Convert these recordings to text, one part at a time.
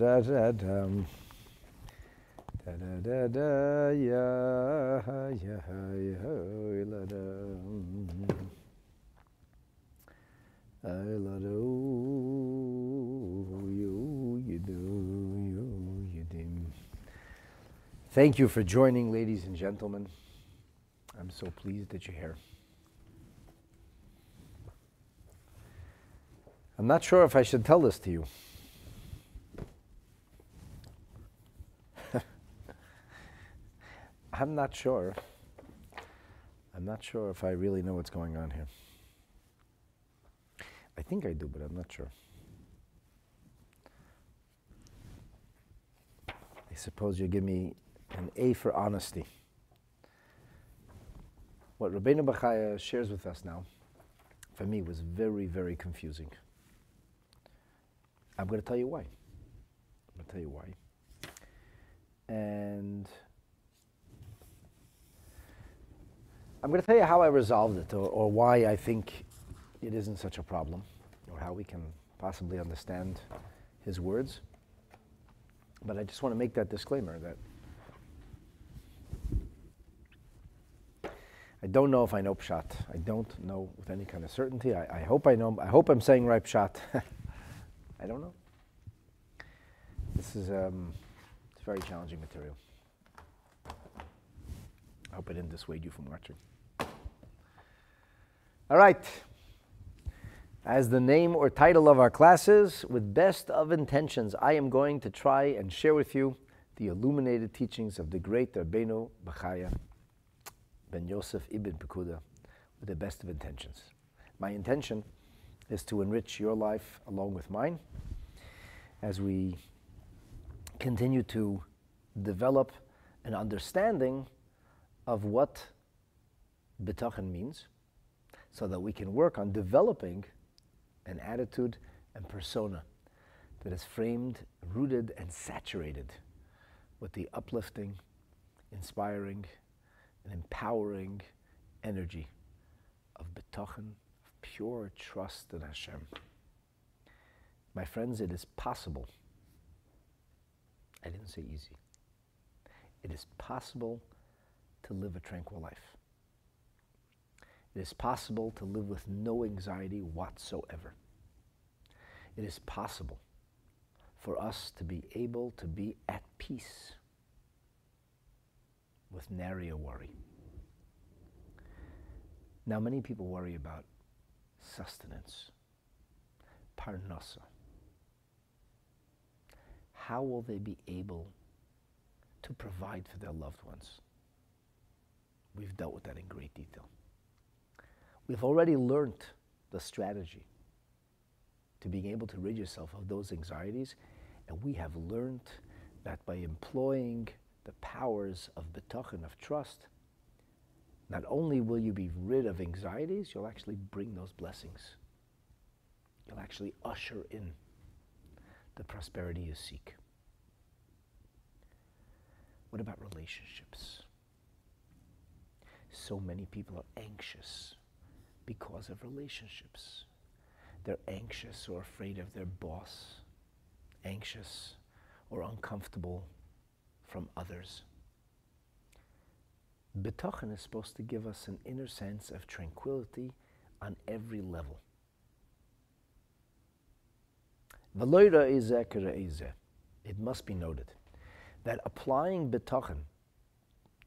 da, da, da. Da da da ya ya ya la I you you do you you dim. Thank you for joining, ladies and gentlemen. I'm so pleased that you're here. I'm not sure if I should tell this to you. I'm not sure. I'm not sure if I really know what's going on here. I think I do, but I'm not sure. I suppose you give me an A for honesty. What Rabbeinu Bachaya shares with us now, for me, was very, very confusing. I'm going to tell you why. I'm going to tell you why. And I'm going to tell you how I resolved it or, or why I think it isn't such a problem or how we can possibly understand his words. But I just want to make that disclaimer that I don't know if I know Pshat. I don't know with any kind of certainty. I, I hope I know. I hope I'm saying right Pshat. I don't know. This is um, it's very challenging material. I hope I didn't dissuade you from watching. All right. As the name or title of our classes, with best of intentions, I am going to try and share with you the illuminated teachings of the great Rabbeinu Bachaya ben Yosef ibn Pekuda with the best of intentions. My intention is to enrich your life along with mine as we continue to develop an understanding of what bitachon means so that we can work on developing an attitude and persona that is framed, rooted, and saturated with the uplifting, inspiring, and empowering energy of bitachon, of pure trust in Hashem. My friends, it is possible. I didn't say easy. It is possible to live a tranquil life. It is possible to live with no anxiety whatsoever. It is possible for us to be able to be at peace with nary a worry. Now, many people worry about sustenance, parnasa. How will they be able to provide for their loved ones? We've dealt with that in great detail. We've already learned the strategy to being able to rid yourself of those anxieties, and we have learned that by employing the powers of bitachon, of trust, not only will you be rid of anxieties, you'll actually bring those blessings. You'll actually usher in the prosperity you seek. What about relationships? So many people are anxious because of relationships. They're anxious or afraid of their boss, anxious or uncomfortable from others. Bitachon is supposed to give us an inner sense of tranquility on every level. It must be noted that applying bitachon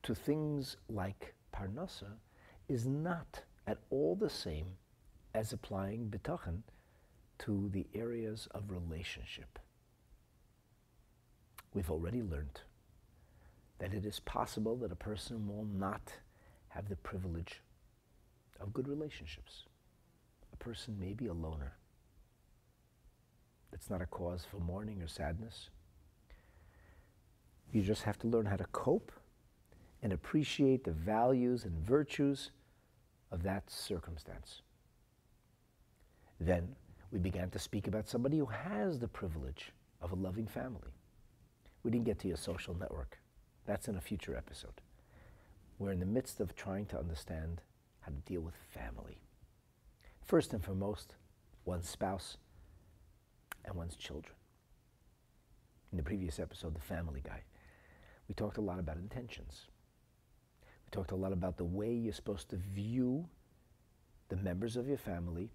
to things like parnasa is not at all the same as applying bitachon to the areas of relationship. We've already learned that it is possible that a person will not have the privilege of good relationships. A person may be a loner. That's not a cause for mourning or sadness. You just have to learn how to cope and appreciate the values and virtues of that circumstance. Then we began to speak about somebody who has the privilege of a loving family. We didn't get to your social network. That's in a future episode. We're in the midst of trying to understand how to deal with family. First and foremost, one's spouse and one's children. In the previous episode, The Family Guy, we talked a lot about intentions. Talked a lot about the way you're supposed to view the members of your family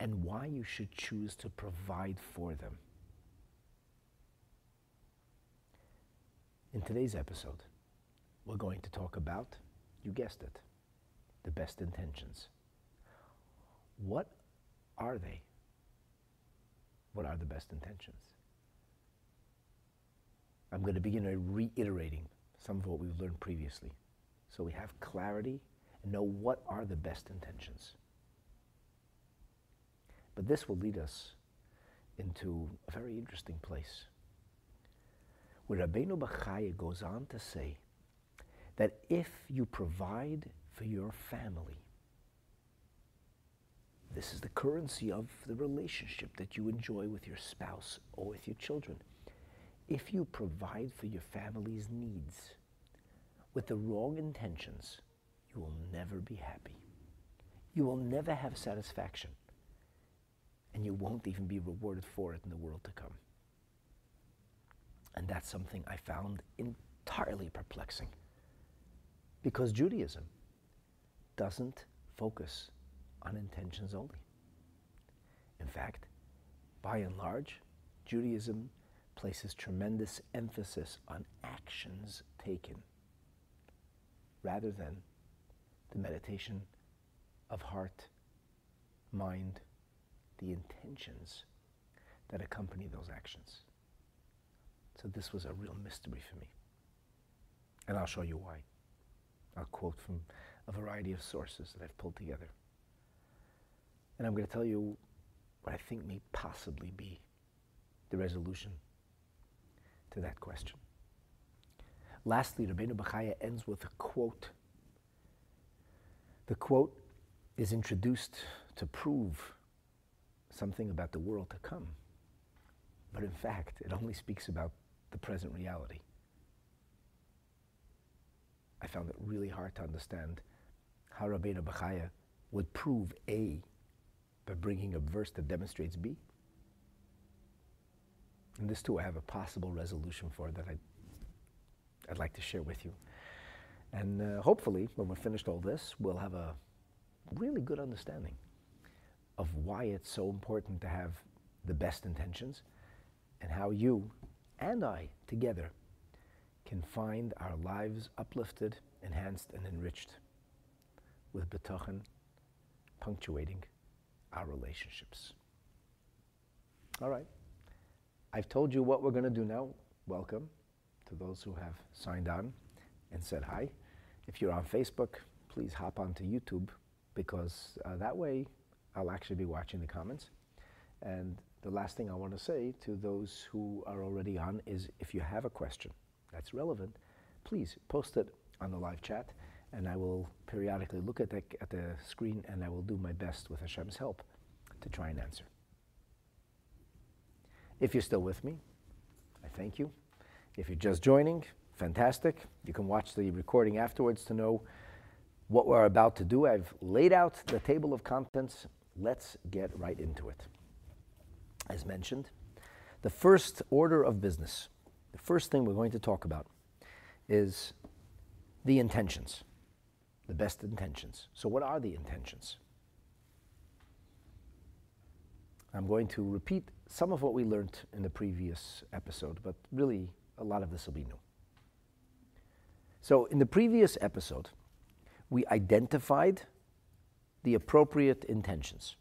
and why you should choose to provide for them. In today's episode, we're going to talk about, you guessed it, the best intentions. What are they? What are the best intentions? I'm going to begin by reiterating some of what we've learned previously so we have clarity and know what are the best intentions. But this will lead us into a very interesting place where Rabbeinu Bachaya goes on to say that if you provide for your family, this is the currency of the relationship that you enjoy with your spouse or with your children. If you provide for your family's needs with the wrong intentions, you will never be happy. You will never have satisfaction. And you won't even be rewarded for it in the world to come. And that's something I found entirely perplexing. Because Judaism doesn't focus on intentions only. In fact, by and large, Judaism places tremendous emphasis on actions taken rather than the meditation of heart, mind, the intentions that accompany those actions. So this was a real mystery for me. And I'll show you why. I'll quote from a variety of sources that I've pulled together. And I'm going to tell you what I think may possibly be the resolution to that question. Lastly, Rabbeinu Bachaya ends with a quote. The quote is introduced to prove something about the world to come. But in fact, it only speaks about the present reality. I found it really hard to understand how Rabbeinu Bachaya would prove A by bringing a verse that demonstrates B. And this too, I have a possible resolution for that I'd, I'd like to share with you. And uh, hopefully, when we're finished all this, we'll have a really good understanding of why it's so important to have the best intentions and how you and I together can find our lives uplifted, enhanced, and enriched with bitachon punctuating our relationships. All right. I've told you what we're going to do now. Welcome to those who have signed on and said hi. If you're on Facebook, please hop onto YouTube because uh, that way I'll actually be watching the comments. And the last thing I want to say to those who are already on is if you have a question that's relevant, please post it on the live chat and I will periodically look at the, at the screen and I will do my best with Hashem's help to try and answer. If you're still with me, I thank you. If you're just joining, fantastic. You can watch the recording afterwards to know what we're about to do. I've laid out the table of contents. Let's get right into it as mentioned. The first order of business, the first thing we're going to talk about is the intentions, the best intentions. So, what are the intentions? I'm going to repeat some of what we learned in the previous episode, but really a lot of this will be new. So, in the previous episode, we identified the appropriate intentions.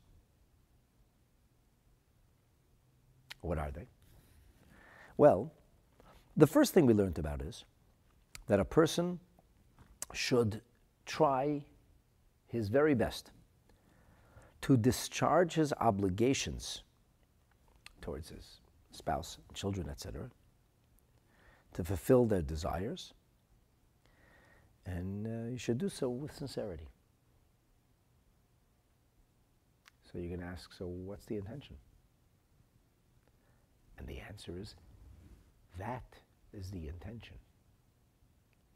What are they? Well, the first thing we learned about is that a person should try his very best to discharge his obligations towards his spouse, children, etc., to fulfill their desires. And uh, you should do so with sincerity. So you can ask, so what's the intention? And the answer is, that is the intention.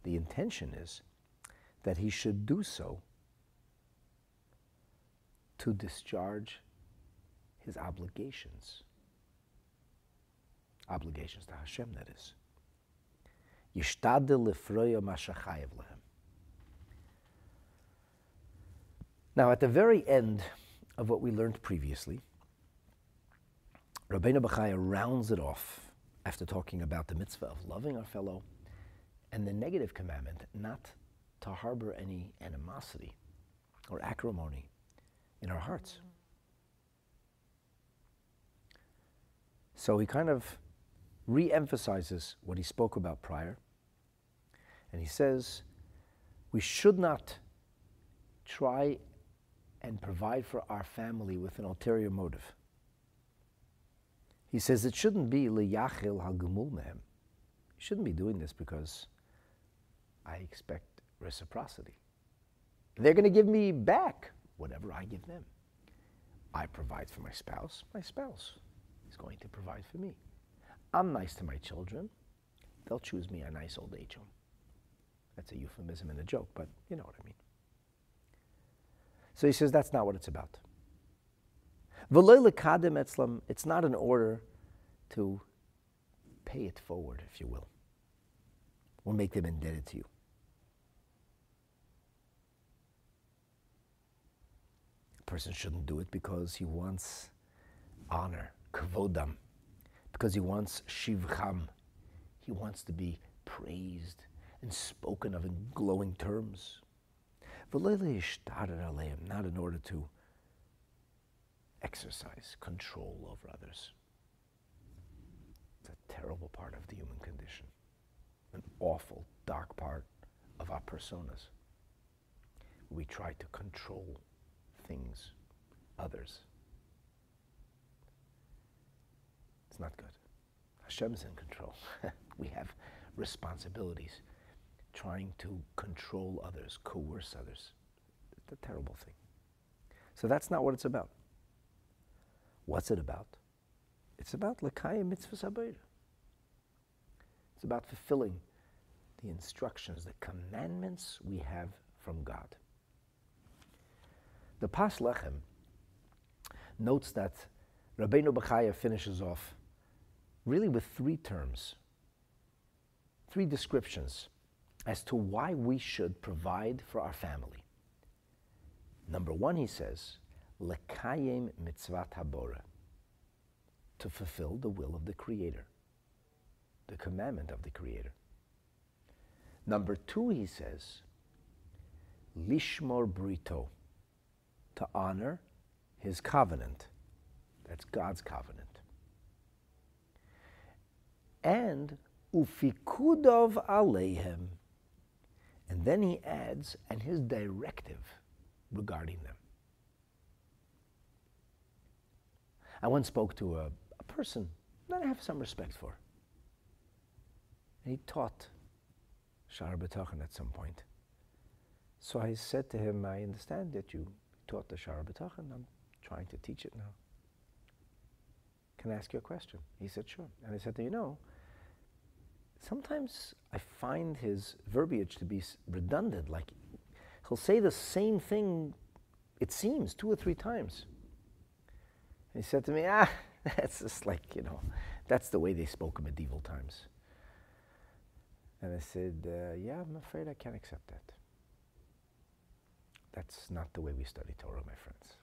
The intention is that he should do so to discharge his obligations. Obligations to Hashem, that is. Now, at the very end of what we learned previously, Rabbeinu Bachaya rounds it off after talking about the mitzvah of loving our fellow and the negative commandment not to harbor any animosity or acrimony in our hearts. So he kind of re emphasizes what he spoke about prior. And he says, we should not try and provide for our family with an ulterior motive. He says it shouldn't be liyachil mehem. You shouldn't be doing this because I expect reciprocity. They're going to give me back whatever I give them. I provide for my spouse, my spouse is going to provide for me. I'm nice to my children, they'll choose me a nice old age home. That's a euphemism and a joke, but you know what I mean. So he says that's not what it's about. It's not in order to pay it forward, if you will, or make them indebted to you. A person shouldn't do it because he wants honor, kvodam, because he wants shivcham. He wants to be praised and spoken of in glowing terms. Not in order to exercise control over others. It's a terrible part of the human condition, an awful, dark part of our personas. We try to control things, others. It's not good. Hashem's in control. we have responsibilities. Trying to control others, coerce others. It's a terrible thing. So that's not what it's about. What's it about? It's about Lakaya Mitzvah Sabayra. It's about fulfilling the instructions, the commandments we have from God. The Pas Lechem notes that Rabbeinu Bachaya finishes off really with three terms, three descriptions as to why we should provide for our family. Number one, he says, lekayim mitzvat habora, to fulfill the will of the Creator, the commandment of the Creator. Number two, he says, lishmor brito, to honor his covenant. That's God's covenant and ufikudov alehem. And then he adds, and his directive regarding them. I once spoke to a, a person that I have some respect for. And he taught Sha'ar HaBitachon at some point. So I said to him, I understand that you taught the Sha'ar HaBitachon. I'm trying to teach it now. Can I ask you a question? He said, sure. And I said, do you know, sometimes I find his verbiage to be redundant. Like he'll say the same thing, it seems, two or three times. And he said to me, ah, that's just like, you know, that's the way they spoke in medieval times. And I said, uh, yeah, I'm afraid I can't accept that. That's not the way we study Torah, my friends.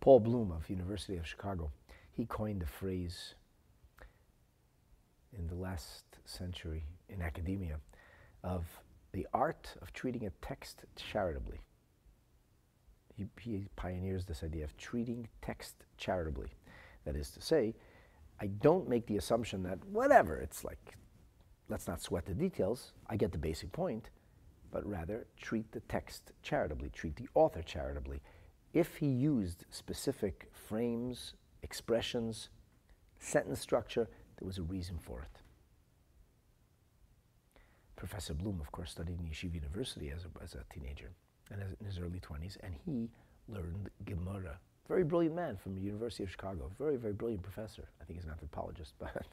Paul Bloom of University of Chicago, he coined the phrase in the last century in academia of the art of treating a text charitably. He, he, pioneers this idea of treating text charitably. That is to say, I don't make the assumption that whatever, it's like, let's not sweat the details, I get the basic point, but rather treat the text charitably, treat the author charitably. If he used specific frames, expressions, sentence structure There was a reason for it. Professor Bloom, of course, studied in Yeshiva University as a, as a teenager and as, in his early 20s, and he learned Gemara. Very brilliant man from the University of Chicago. Very, very brilliant professor. I think he's an anthropologist, but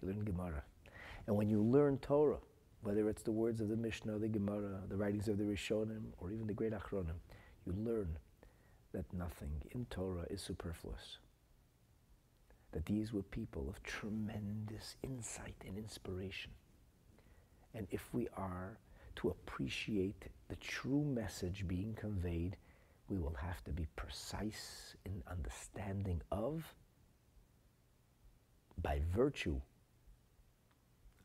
he learned Gemara. And when you learn Torah, whether it's the words of the Mishnah, the Gemara, the writings of the Rishonim, or even the great Achronim, you learn that nothing in Torah is superfluous. That these were people of tremendous insight and inspiration. And if we are to appreciate the true message being conveyed, we will have to be precise in understanding of, by virtue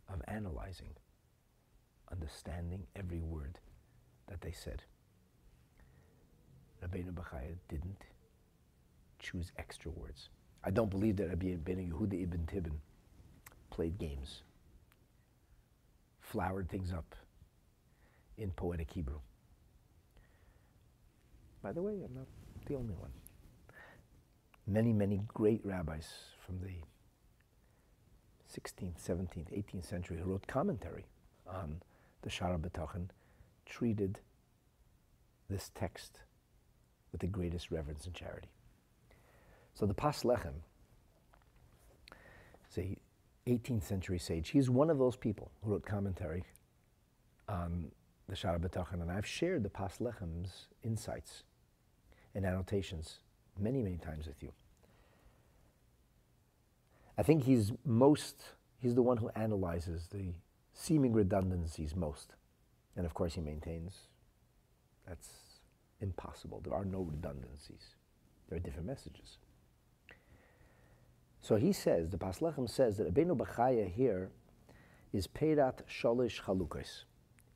of analyzing, understanding every word that they said. Rabbeinu Bachaya didn't choose extra words. I don't believe that Rabbi Ben Yehuda ibn Tibbon played games, flowered things up in poetic Hebrew. By the way, I'm not the only one. Many, many great rabbis from the 16th, 17th, 18th century who wrote commentary on the Sha'ar HaBitachon treated this text with the greatest reverence and charity. So the Pas Lechem is a 18th century sage. He's one of those people who wrote commentary on the Sha'ar HaBitachon, and I've shared the Pas Lechem's insights and annotations many, many times with you. I think he's most, he's the one who analyzes the seeming redundancies most. And of course, he maintains that's impossible. There are no redundancies, there are different messages. So he says, the Pas Lechem says that Rabbeinu Bachaya here is Peirat Shalish Chalukos.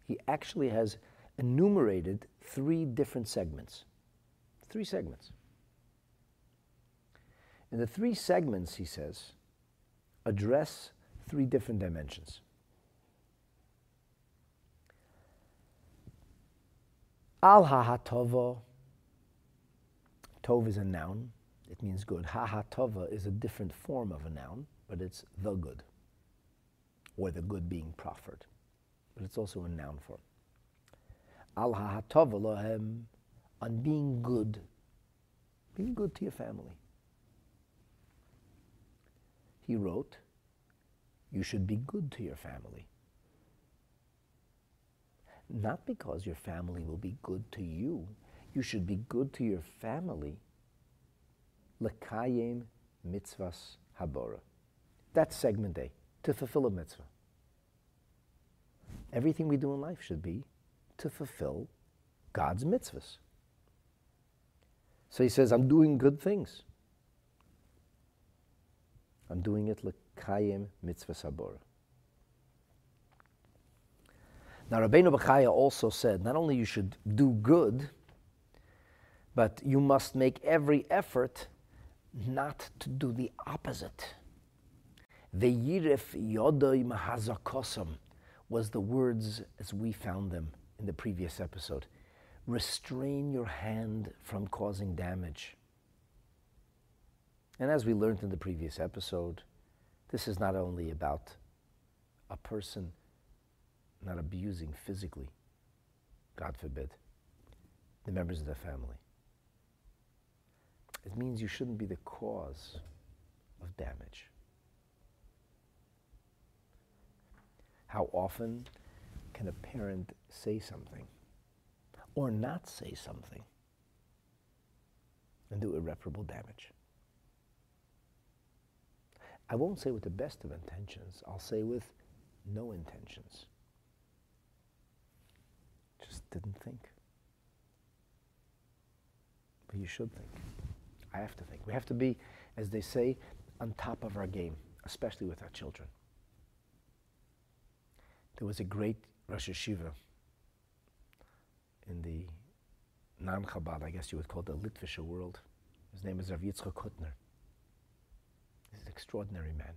He actually has enumerated three different segments. Three segments. And the three segments, he says, address three different dimensions. Al ha-hatova, tov is a noun, it means good. Ha-hatova is a different form of a noun, but it's the good, or the good being proffered. But it's also a noun form. Al ha-hatova lohem, on being good, being good to your family. He wrote, you should be good to your family. Not because your family will be good to you. You should be good to your family. Lekayim mitzvahs habora. That's segment A, to fulfill a mitzvah. Everything we do in life should be to fulfill God's mitzvahs. So he says, I'm doing good things. I'm doing it lekayim mitzvah sabora. Now, Rabbeinu Bachaya also said not only you should do good, but you must make every effort not to do the opposite. Ve'yiref yodoi mahazakosam was the words as we found them in the previous episode. Restrain your hand from causing damage. And as we learned in the previous episode, this is not only about a person not abusing physically, God forbid, the members of the family. It means you shouldn't be the cause of damage. How often can a parent say something or not say something and do irreparable damage? I won't say with the best of intentions, I'll say with no intentions just didn't think. But you should think. I have to think. We have to be, as they say, on top of our game, especially with our children. There was a great Rosh Yeshiva in the non Chabad, I guess you would call it the Litvische world. His name is Rav Yitzchak Hutner. He's an extraordinary man.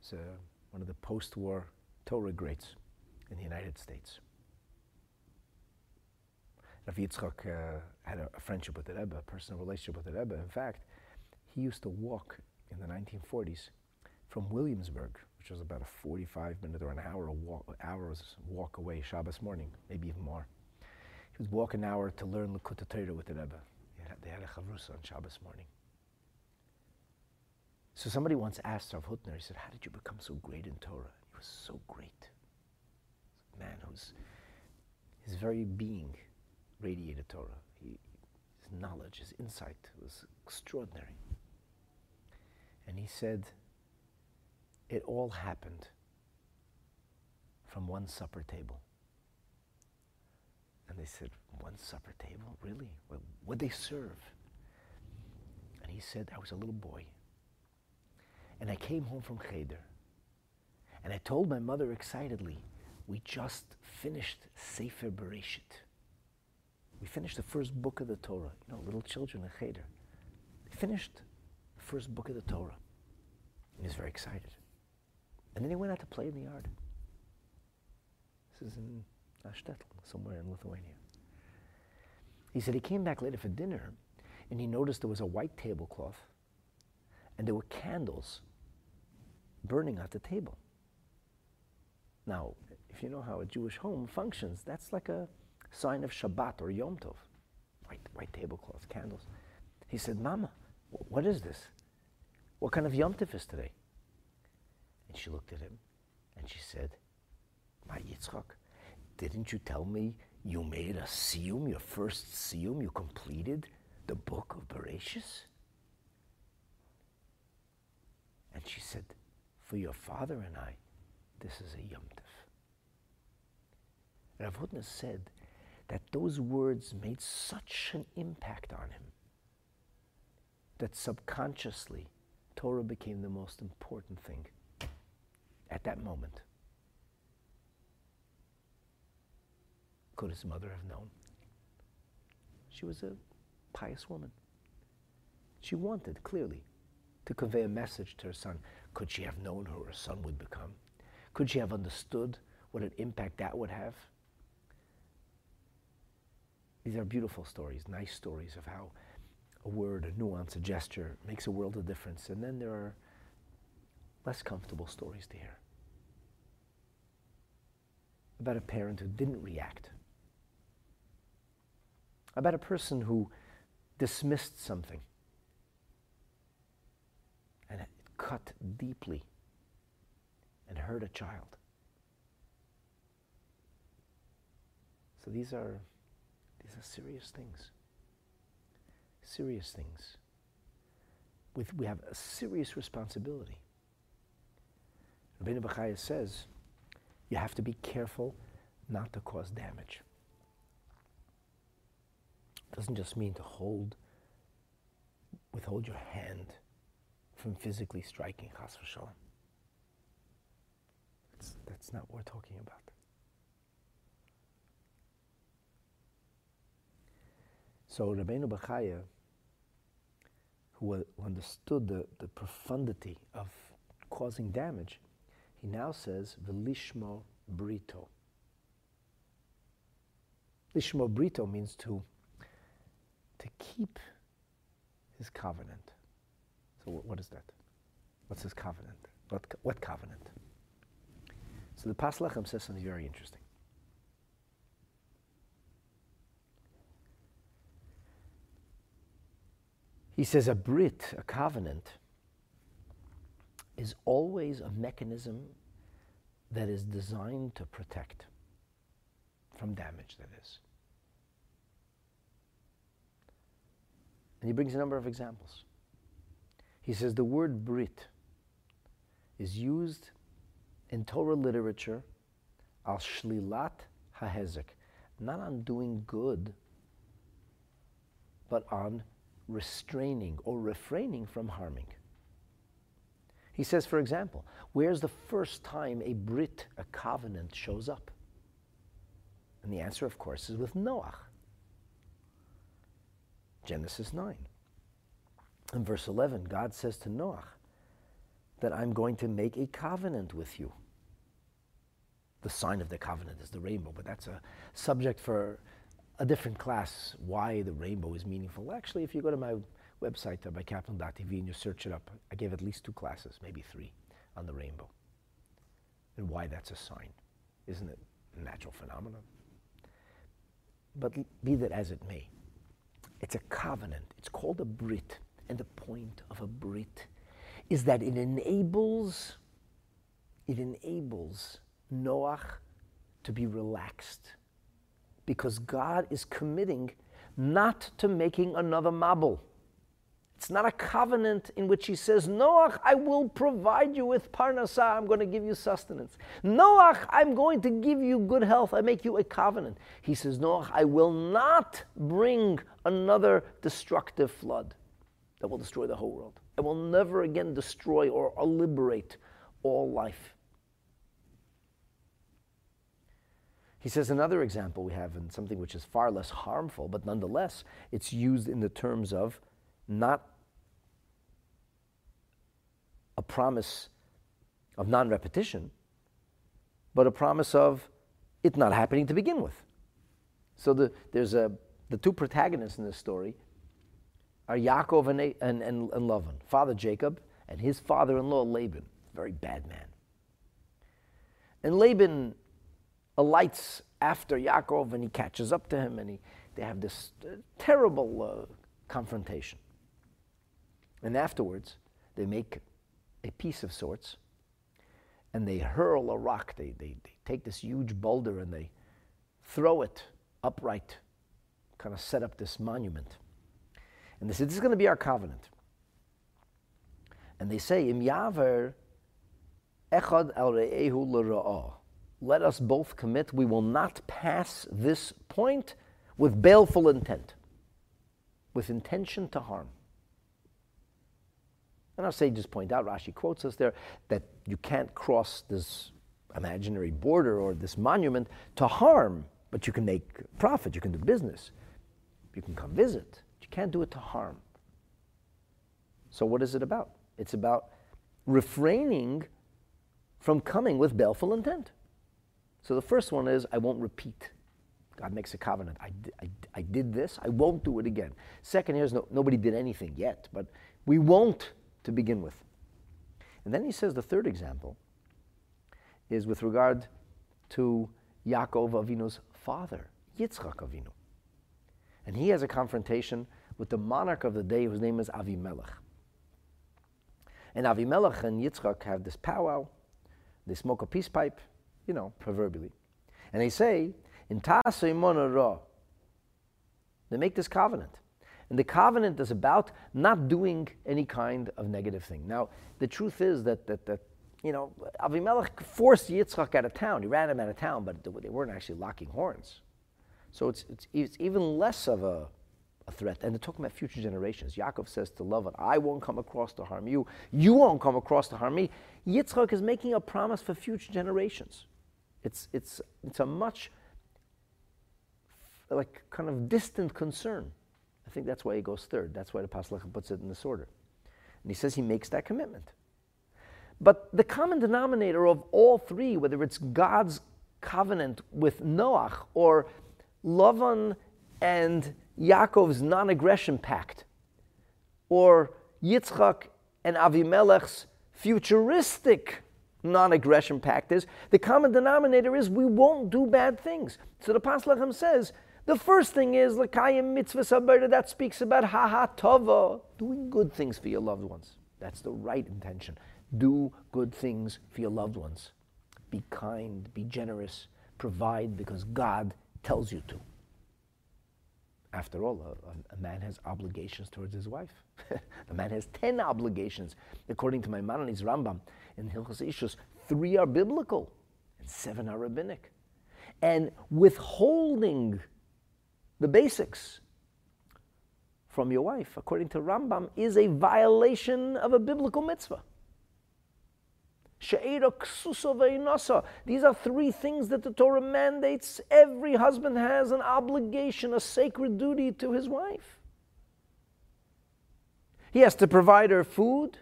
He's uh, one of the post war Torah greats in the United States. Rav Yitzchak uh, had a, a, friendship with the Rebbe, a personal relationship with the Rebbe. In fact, he used to walk in the 1940s from Williamsburg, which was about a 45 minute or an hour walk, hours walk away, Shabbos morning, maybe even more. He would walk an hour to learn Likkutei Torah with the Rebbe. They had a chavrusa on Shabbos morning. So somebody once asked Rav Hutner, he said, how did you become so great in Torah? He was so great. Man whose his very being radiated Torah. He, his knowledge, his insight was extraordinary. And he said, it all happened from one supper table. And they said, one supper table? Really? What would they serve? And he said, I was a little boy. And I came home from Cheder. And I told my mother excitedly, we just finished Sefer Bereshit. We finished the first book of the Torah. You know, little children in Cheder. They finished the first book of the Torah. And he was very excited. And then he went out to play in the yard. This is in Ashtetl, somewhere in Lithuania. He said he came back later for dinner and he noticed there was a white tablecloth and there were candles burning at the table. Now, if you know how a Jewish home functions, that's like a sign of Shabbat or Yom Tov. White, white tablecloth, candles. He said, Mama, what is this? What kind of Yom Tov is today? And she looked at him and she said, My Yitzchak, didn't you tell me you made a siyum, your first siyum, you completed the book of Bereshis? And she said, For your father and I, this is a Yom Tov. Rav Hutner said that those words made such an impact on him that subconsciously Torah became the most important thing at that moment. Could his mother have known? She was a pious woman. She wanted, clearly, to convey a message to her son. Could she have known who her son would become? Could she have understood what an impact that would have? These are beautiful stories, nice stories of how a word, a nuance, a gesture makes a world of difference. And then there are less comfortable stories to hear about a parent who didn't react, about a person who dismissed something and it cut deeply and hurt a child. So these are these are serious things. Serious things. With, we have a serious responsibility. Rabbeinu Bachaya says you have to be careful not to cause damage. It doesn't just mean to hold, withhold your hand from physically striking chas v'shalom. That's, that's not what we're talking about. So Rabbeinu Bachaya, who understood the, the profundity of causing damage, he now says, Velishmo Brito. Lishmo Brito means to, to keep his covenant. So what is that? What's his covenant? What, what covenant? So the Pas Lechem says something very interesting. He says a Brit, a covenant, is always a mechanism that is designed to protect from damage, that is. And he brings a number of examples. He says the word Brit is used in Torah literature al shlilat hahezek, not on doing good, but on restraining or refraining from harming. He says, for example, where's the first time a Brit, a covenant, shows up? And the answer, of course, is with Noah. Genesis 9. In verse 11, God says to Noah that I'm going to make a covenant with you. The sign of the covenant is the rainbow, but that's a subject for a different class why the rainbow is meaningful. Actually, if you go to my website uh, by kaplan.tv and you search it up, I gave at least two classes, maybe three, on the rainbow. And why that's a sign. Isn't it a natural phenomenon? But be that as it may, it's a covenant. It's called a Brit. And the point of a Brit is that it enables, it enables Noach to be relaxed. Because God is committing not to making another Mabul. It's not a covenant in which he says, Noach, I will provide you with parnasah. I'm going to give you sustenance. Noach, I'm going to give you good health. I make you a covenant. He says, Noach, I will not bring another destructive flood that will destroy the whole world. I will never again destroy or liberate all life. He says another example we have in something which is far less harmful, but nonetheless, it's used in the terms of not a promise of non repetition, but a promise of it not happening to begin with. So the, there's a, the two protagonists in this story are Yaakov and, and, and, and father Jacob and his father in law Laban, very bad man. And Laban alights after Yaakov and he catches up to him and he, they have this uh, terrible uh, confrontation. And afterwards, they make a peace of sorts, and they hurl a rock. They, they, they take this huge boulder and they throw it upright, kind of set up this monument. And they say, This is going to be our covenant. And they say, Im yaver echad al re'ehu. Let us both commit, we will not pass this point with baleful intent, with intention to harm. And our sages point out, Rashi quotes us there, that you can't cross this imaginary border or this monument to harm, but you can make profit, you can do business, you can come visit. But you can't do it to harm. So, what is it about? It's about refraining from coming with baleful intent. So, the first one is I won't repeat. God makes a covenant. I, I, I did this, I won't do it again. Second, here's no, nobody did anything yet, but we won't to begin with. And then he says the third example is with regard to Yaakov Avinu's father, Yitzchak Avinu. And he has a confrontation with the monarch of the day whose name is Avimelech. And Avimelech and Yitzchak have this powwow. They smoke a peace pipe, you know, proverbially. And they say, in Tasa They make this covenant. And the covenant is about not doing any kind of negative thing. Now, the truth is that, that, that you know, Avimelech forced Yitzchak out of town. He ran him out of town, but they weren't actually locking horns. So it's, it's, it's even less of a, a threat. And they're talking about future generations. Yaakov says to Lavan, I won't come across to harm you. You won't come across to harm me. Yitzchak is making a promise for future generations. It's, it's, it's a much, like, kind of distant concern. I think that's why he goes third. That's why the Pasuk puts it in this order. And he says he makes that commitment. But the common denominator of all three, whether it's God's covenant with Noach or Lavan and Yaakov's non aggression pact, or Yitzchak and Avimelech's futuristic non aggression pact, is the common denominator is we won't do bad things. So the Pasuk says, the first thing is Lakayim mitzvah sabarda that speaks about haha tova, doing good things for your loved ones. That's the right intention. Do good things for your loved ones. Be kind, be generous, provide because God tells you to. After all, a, a man has obligations towards his wife. a man has 10 obligations. According to Maimonides Rambam in Hilchos Ishus, three are biblical and seven are rabbinic. And withholding the basics from your wife, according to Rambam, is a violation of a biblical mitzvah. These are three things that the Torah mandates. Every husband has an obligation, a sacred duty to his wife. He has to provide her food,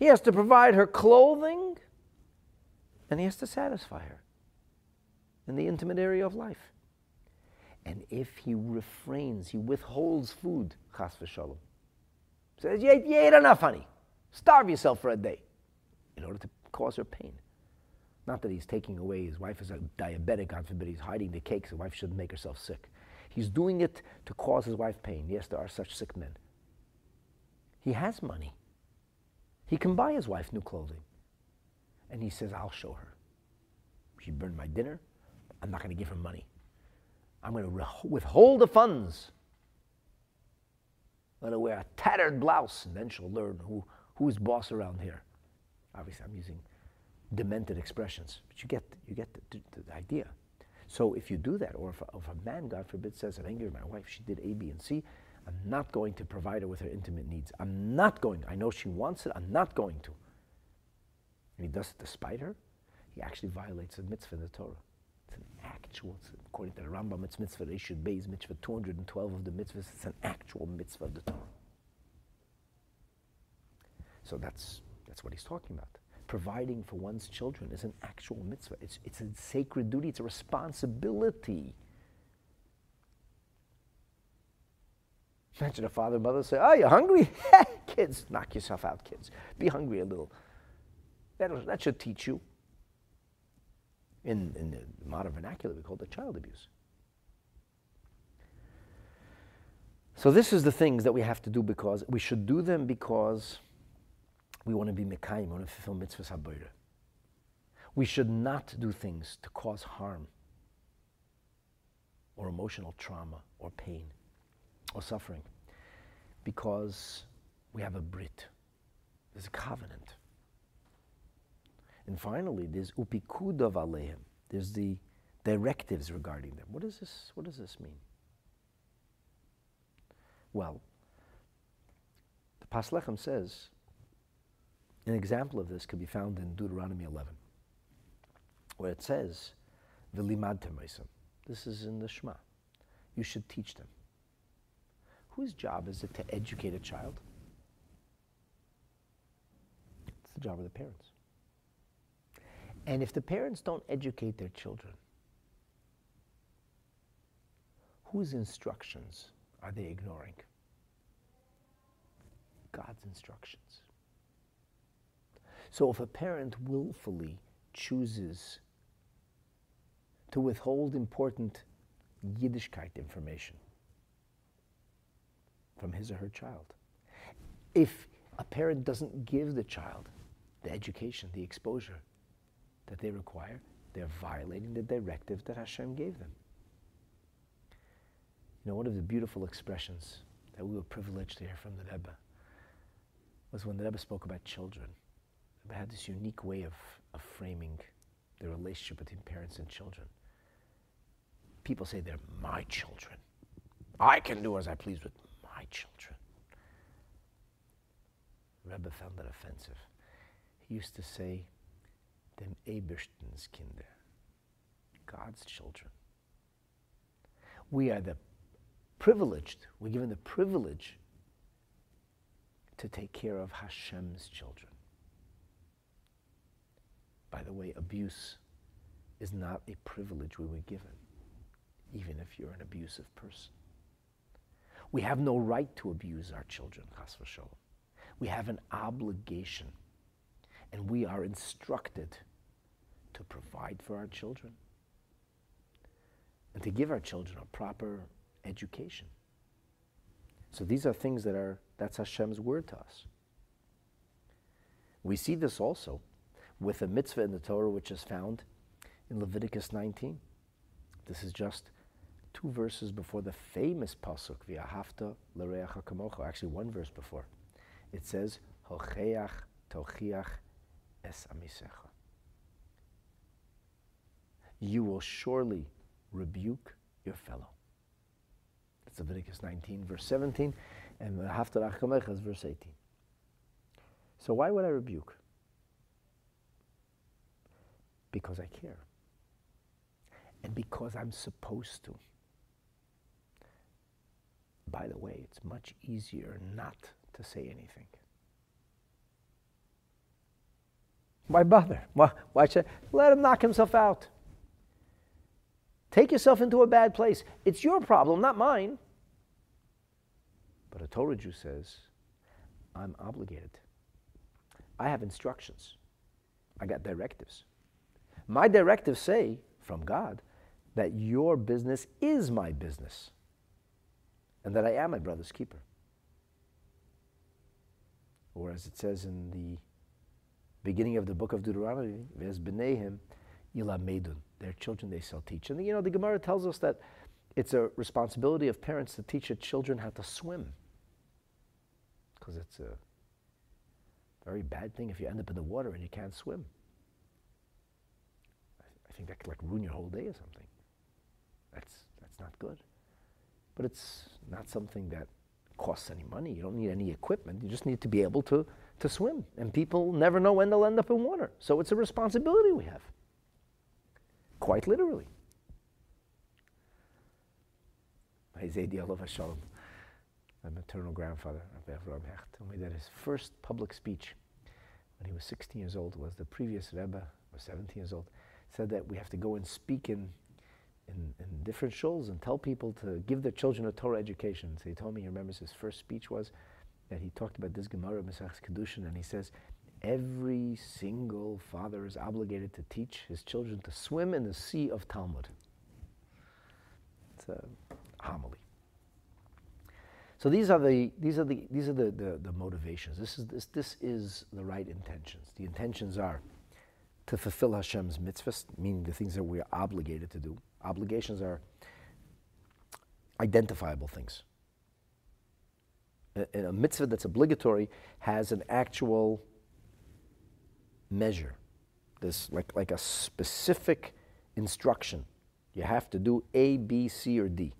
he has to provide her clothing, and he has to satisfy her in the intimate area of life. And if he refrains, he withholds food, chas v'shalom, says, you ate, you ate enough, honey. Starve yourself for a day. in order to cause her pain. Not that he's taking away his wife is a diabetic, God forbid, he's hiding the cake so the wife shouldn't make herself sick. He's doing it to cause his wife pain. Yes, there are such sick men. He has money. He can buy his wife new clothing. And he says, I'll show her. She burned my dinner. I'm not going to give her money. I'm going to withhold the funds. Let her wear a tattered blouse, and then she'll learn who, who's boss around here. Obviously, I'm using demented expressions, but you get, you get the, the, the idea. So if you do that, or if a, if a man, God forbid, says, I'm angry with my wife, she did A, B, and C, I'm not going to provide her with her intimate needs. I'm not going. I know she wants it. I'm not going to. And he does it despite her. He actually violates a mitzvah in the Torah. It's an actual, it's, according to the Rambam, it's mitzvah Reshut Beis, mitzvah 212 of the mitzvahs. It's an actual mitzvah of the Torah. So that's, that's what he's talking about providing for one's children is an actual mitzvah. It's, it's a sacred duty, it's a responsibility. Imagine a father and mother say, Oh, you're hungry? kids, knock yourself out, kids. Be hungry a little. That, that should teach you. In, in the modern vernacular, we call it child abuse. So, this is the things that we have to do because we should do them because we want to be Mekayim, we want to fulfill mitzvahs habayra. We should not do things to cause harm or emotional trauma or pain or suffering because we have a Brit. There's a covenant. And finally, there's upikudav aleim. There's the directives regarding them. What, is this, what does this mean? Well, the Pas Lechem says an example of this can be found in Deuteronomy 11, where it says, This is in the Shema. You should teach them. Whose job is it to educate a child? It's the job of the parents. And if the parents don't educate their children, whose instructions are they ignoring? God's instructions. So if a parent willfully chooses to withhold important Yiddishkeit information from his or her child, if a parent doesn't give the child the education, the exposure that they require, they're violating the directive that Hashem gave them. You know, one of the beautiful expressions that we were privileged to hear from the Rebbe was when the Rebbe spoke about children The Rebbe had this unique way of, of framing the relationship between parents and children. People say they're my children. I can do as I please with my children. Rebbe found that offensive. He used to say, dem Ebersten's Kinder, God's children. We are the privileged, we're given the privilege to take care of Hashem's children. By the way, abuse is not a privilege we were given, even if you're an abusive person. We have no right to abuse our children, chas v'sholem. We have an obligation, and we are instructed to provide for our children and to give our children a proper education. So these are things that are, that's Hashem's word to us. We see this also with a mitzvah in the Torah which is found in Leviticus 19. This is just two verses before the famous pasuk v'ahavta l'reach kamocha. Actually, one verse before, it says hocheach tochiach es amisecha. You will surely rebuke your fellow. That's Leviticus 19, verse 17, and v'ahavta l'reach is verse 18. So why would I rebuke? because I care. And because I'm supposed to. By the way, it's much easier not to say anything. Why bother? Why, why should let him knock himself out? Take yourself into a bad place. It's your problem, not mine. But a Torah Jew says, I'm obligated. I have instructions. I got directives. My directives say from God that your business is my business and that I am my brother's keeper. Or as it says in the beginning of the book of Deuteronomy, Ves b'nehem medun. Their children they shall teach. And you know, the Gemara tells us that it's a responsibility of parents to teach their children how to swim. Because it's a very bad thing if you end up in the water and you can't swim. I think that could like ruin your whole day or something. That's, that's not good. But it's not something that costs any money. You don't need any equipment. You just need to be able to, to swim. And people never know when they'll end up in water. So it's a responsibility we have. Quite literally. My maternal grandfather, Rabbi Avraham Hecht, told me that his first public speech when he was 16 years old was the previous Rebbe, was 17 years old, said that we have to go and speak in in, in different shuls and tell people to give their children a Torah education. So he told me he remembers his first speech was that he talked about this Gemara Mesach Kiddushin, and he says every single father is obligated to teach his children to swim in the sea of Talmud. It's a homily. So these are the these are the these are the, the, the motivations. This is this this is the right intentions. The intentions are to fulfill Hashem's mitzvahs, meaning the things that we are obligated to do. Obligations are identifiable things. A, a mitzvah that's obligatory has an actual measure. This like, like a specific instruction. You have to do A, B, C, or D.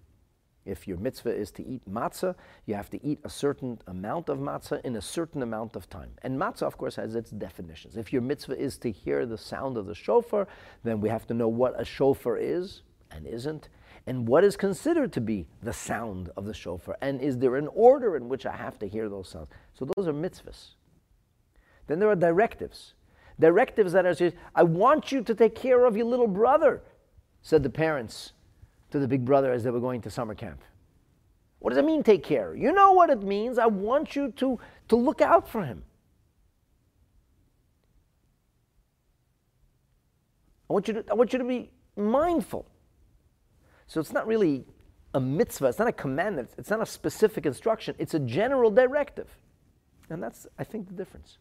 If your mitzvah is to eat matzah, you have to eat a certain amount of matzah in a certain amount of time. And matzah, of course, has its definitions. If your mitzvah is to hear the sound of the shofar, then we have to know what a shofar is and isn't, and what is considered to be the sound of the shofar, and is there an order in which I have to hear those sounds? So those are mitzvahs. Then there are directives. Directives that are just, I want you to take care of your little brother, said the parents to the big brother as they were going to summer camp. What does it mean, take care? You know what it means. I want you to, to look out for him. I want, you to, I want you to be mindful. So it's not really a mitzvah, it's not a commandment, it's not a specific instruction, it's a general directive. And that's, I think, the difference.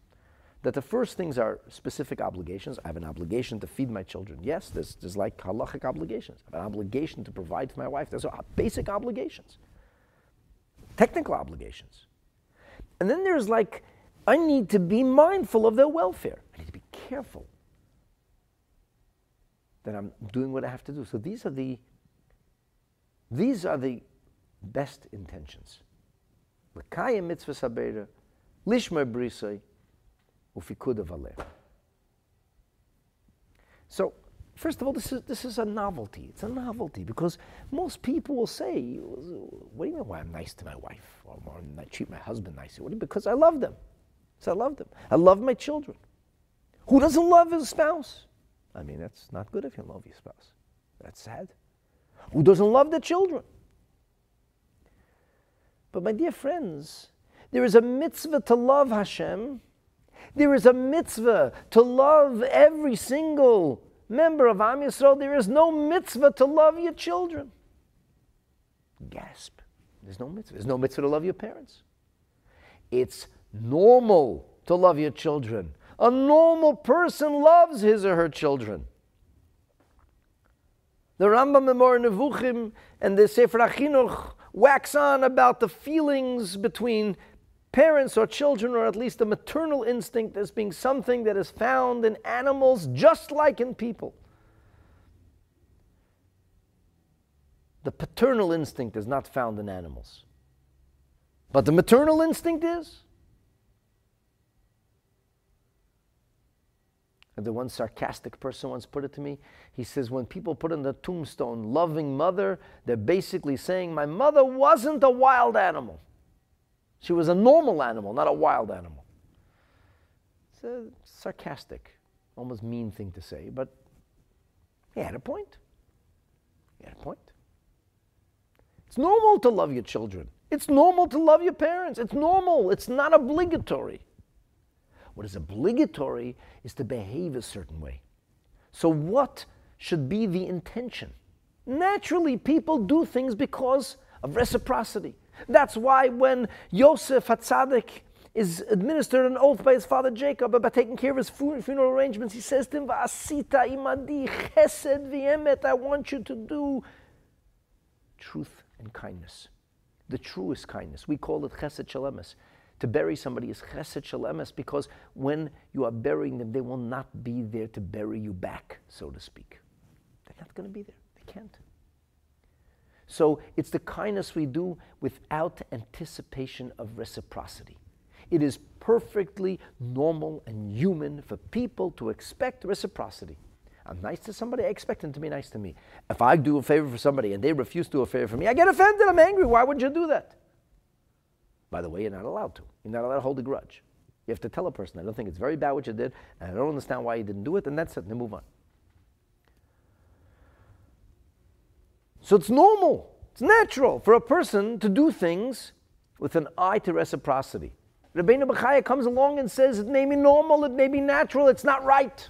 That the first things are specific obligations. I have an obligation to feed my children. Yes, there's, there's like halachic obligations. I have an obligation to provide for my wife. Those are basic obligations, technical obligations. And then there's like, I need to be mindful of their welfare. I need to be careful that I'm doing what I have to do. So these are the these are the best intentions. L'kayim mitzvah valeh. So, first of all, this is, this is a novelty. It's a novelty because most people will say, What do you mean why I'm nice to my wife? Or, or I treat my husband nicely? What because I love them. So I love them. I love my children. Who doesn't love his spouse? I mean, that's not good if you love your spouse. That's sad. Who doesn't love the children? But my dear friends, there is a mitzvah to love Hashem. There is a mitzvah to love every single member of Am Yisrael. There is no mitzvah to love your children. Gasp. There's no mitzvah. There's no mitzvah to love your parents. It's normal to love your children. A normal person loves his or her children. The Rambam Memor Nevuchim and the Sefer HaChinuch wax on about the feelings between parents or children, or at least the maternal instinct as being something that is found in animals just like in people. The paternal instinct is not found in animals. But the maternal instinct is. The one sarcastic person once put it to me. He says, when people put on the tombstone, loving mother, they're basically saying, my mother wasn't a wild animal. She was a normal animal, not a wild animal. It's a sarcastic, almost mean thing to say, but he had a point. He had a point. It's normal to love your children. It's normal to love your parents. It's normal. It's not obligatory. What is obligatory is to behave a certain way. So, what should be the intention? Naturally, people do things because of reciprocity. That's why when Yosef Hatzadik is administered an oath by his father Jacob about taking care of his funeral arrangements, he says to him, Va'asita imadi chesed v'emet, I want you to do truth and kindness. The truest kindness. We call it chesed shel emes. To bury somebody is chesed shel emes because when you are burying them, they will not be there to bury you back, so to speak. They're not going to be there. They can't. So it's the kindness we do without anticipation of reciprocity. It is perfectly normal and human for people to expect reciprocity. I'm nice to somebody, I expect them to be nice to me. If I do a favor for somebody and they refuse to do a favor for me, I get offended, I'm angry. Why would you do that? By the way, you're not allowed to. You're not allowed to hold a grudge. You have to tell a person, I don't think it's very bad what you did, and I don't understand why you didn't do it, and that's it, and move on. So it's normal, it's natural for a person to do things with an eye to reciprocity. Rabbeinu Bachaya comes along and says, it may be normal, it may be natural, it's not right.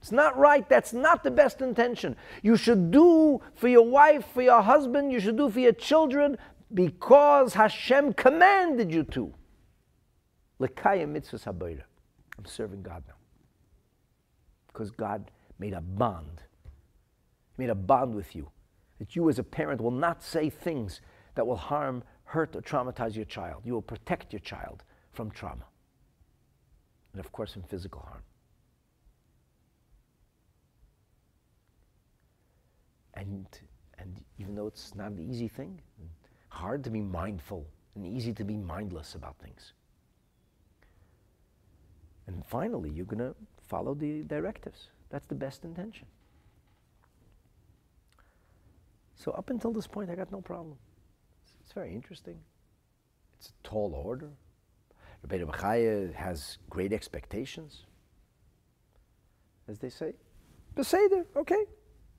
It's not right. That's not the best intention. You should do for your wife, for your husband, you should do for your children because Hashem commanded you to. Lekaya mitzvahs. I'm serving God now. Because God made a bond. He made a bond with you. That you as a parent will not say things that will harm, hurt, or traumatize your child. You will protect your child from trauma. And of course, from physical harm. And, and even though it's not an easy thing, hard to be mindful and easy to be mindless about things. And finally, you're going to follow the directives. That's the best intention. So up until this point, I got no problem. It's, it's very interesting. It's a tall order. Rabbeinu Bachaya has great expectations, as they say. Beseder, okay,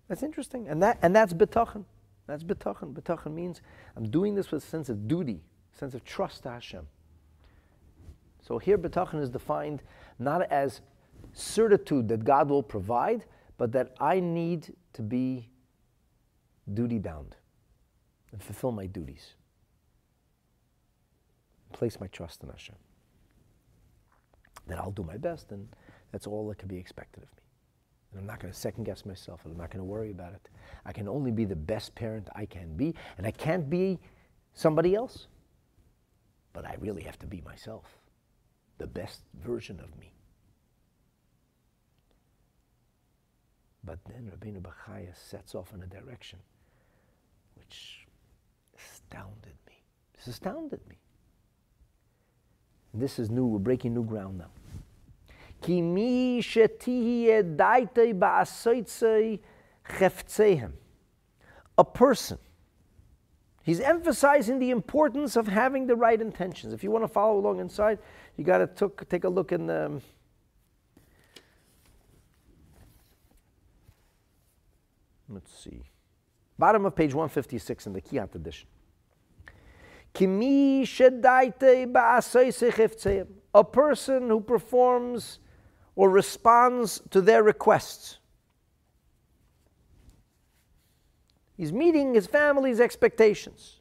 that's interesting. And, that, and that's bitachon. That's bitachon. Bitachon means I'm doing this with a sense of duty, sense of trust to Hashem. So here bitachon is defined not as certitude that God will provide, but that I need to be duty bound and fulfill my duties. Place my trust in Hashem. That I'll do my best, and that's all that can be expected of me. And I'm not going to second guess myself, and I'm not going to worry about it. I can only be the best parent I can be, and I can't be somebody else. But I really have to be myself, the best version of me. But then Rabbeinu Bachaya sets off in a direction which astounded me. This astounded me. This is new, we're breaking new ground now. כי מי שתהיה דייתי בעשויצי חפציהם. A person. He's emphasizing the importance of having the right intentions. If you want to follow along inside, you got to take a look in the. Let's see. Bottom of page 156 in the Kiat edition. A person who performs or responds to their requests. He's meeting his family's expectations.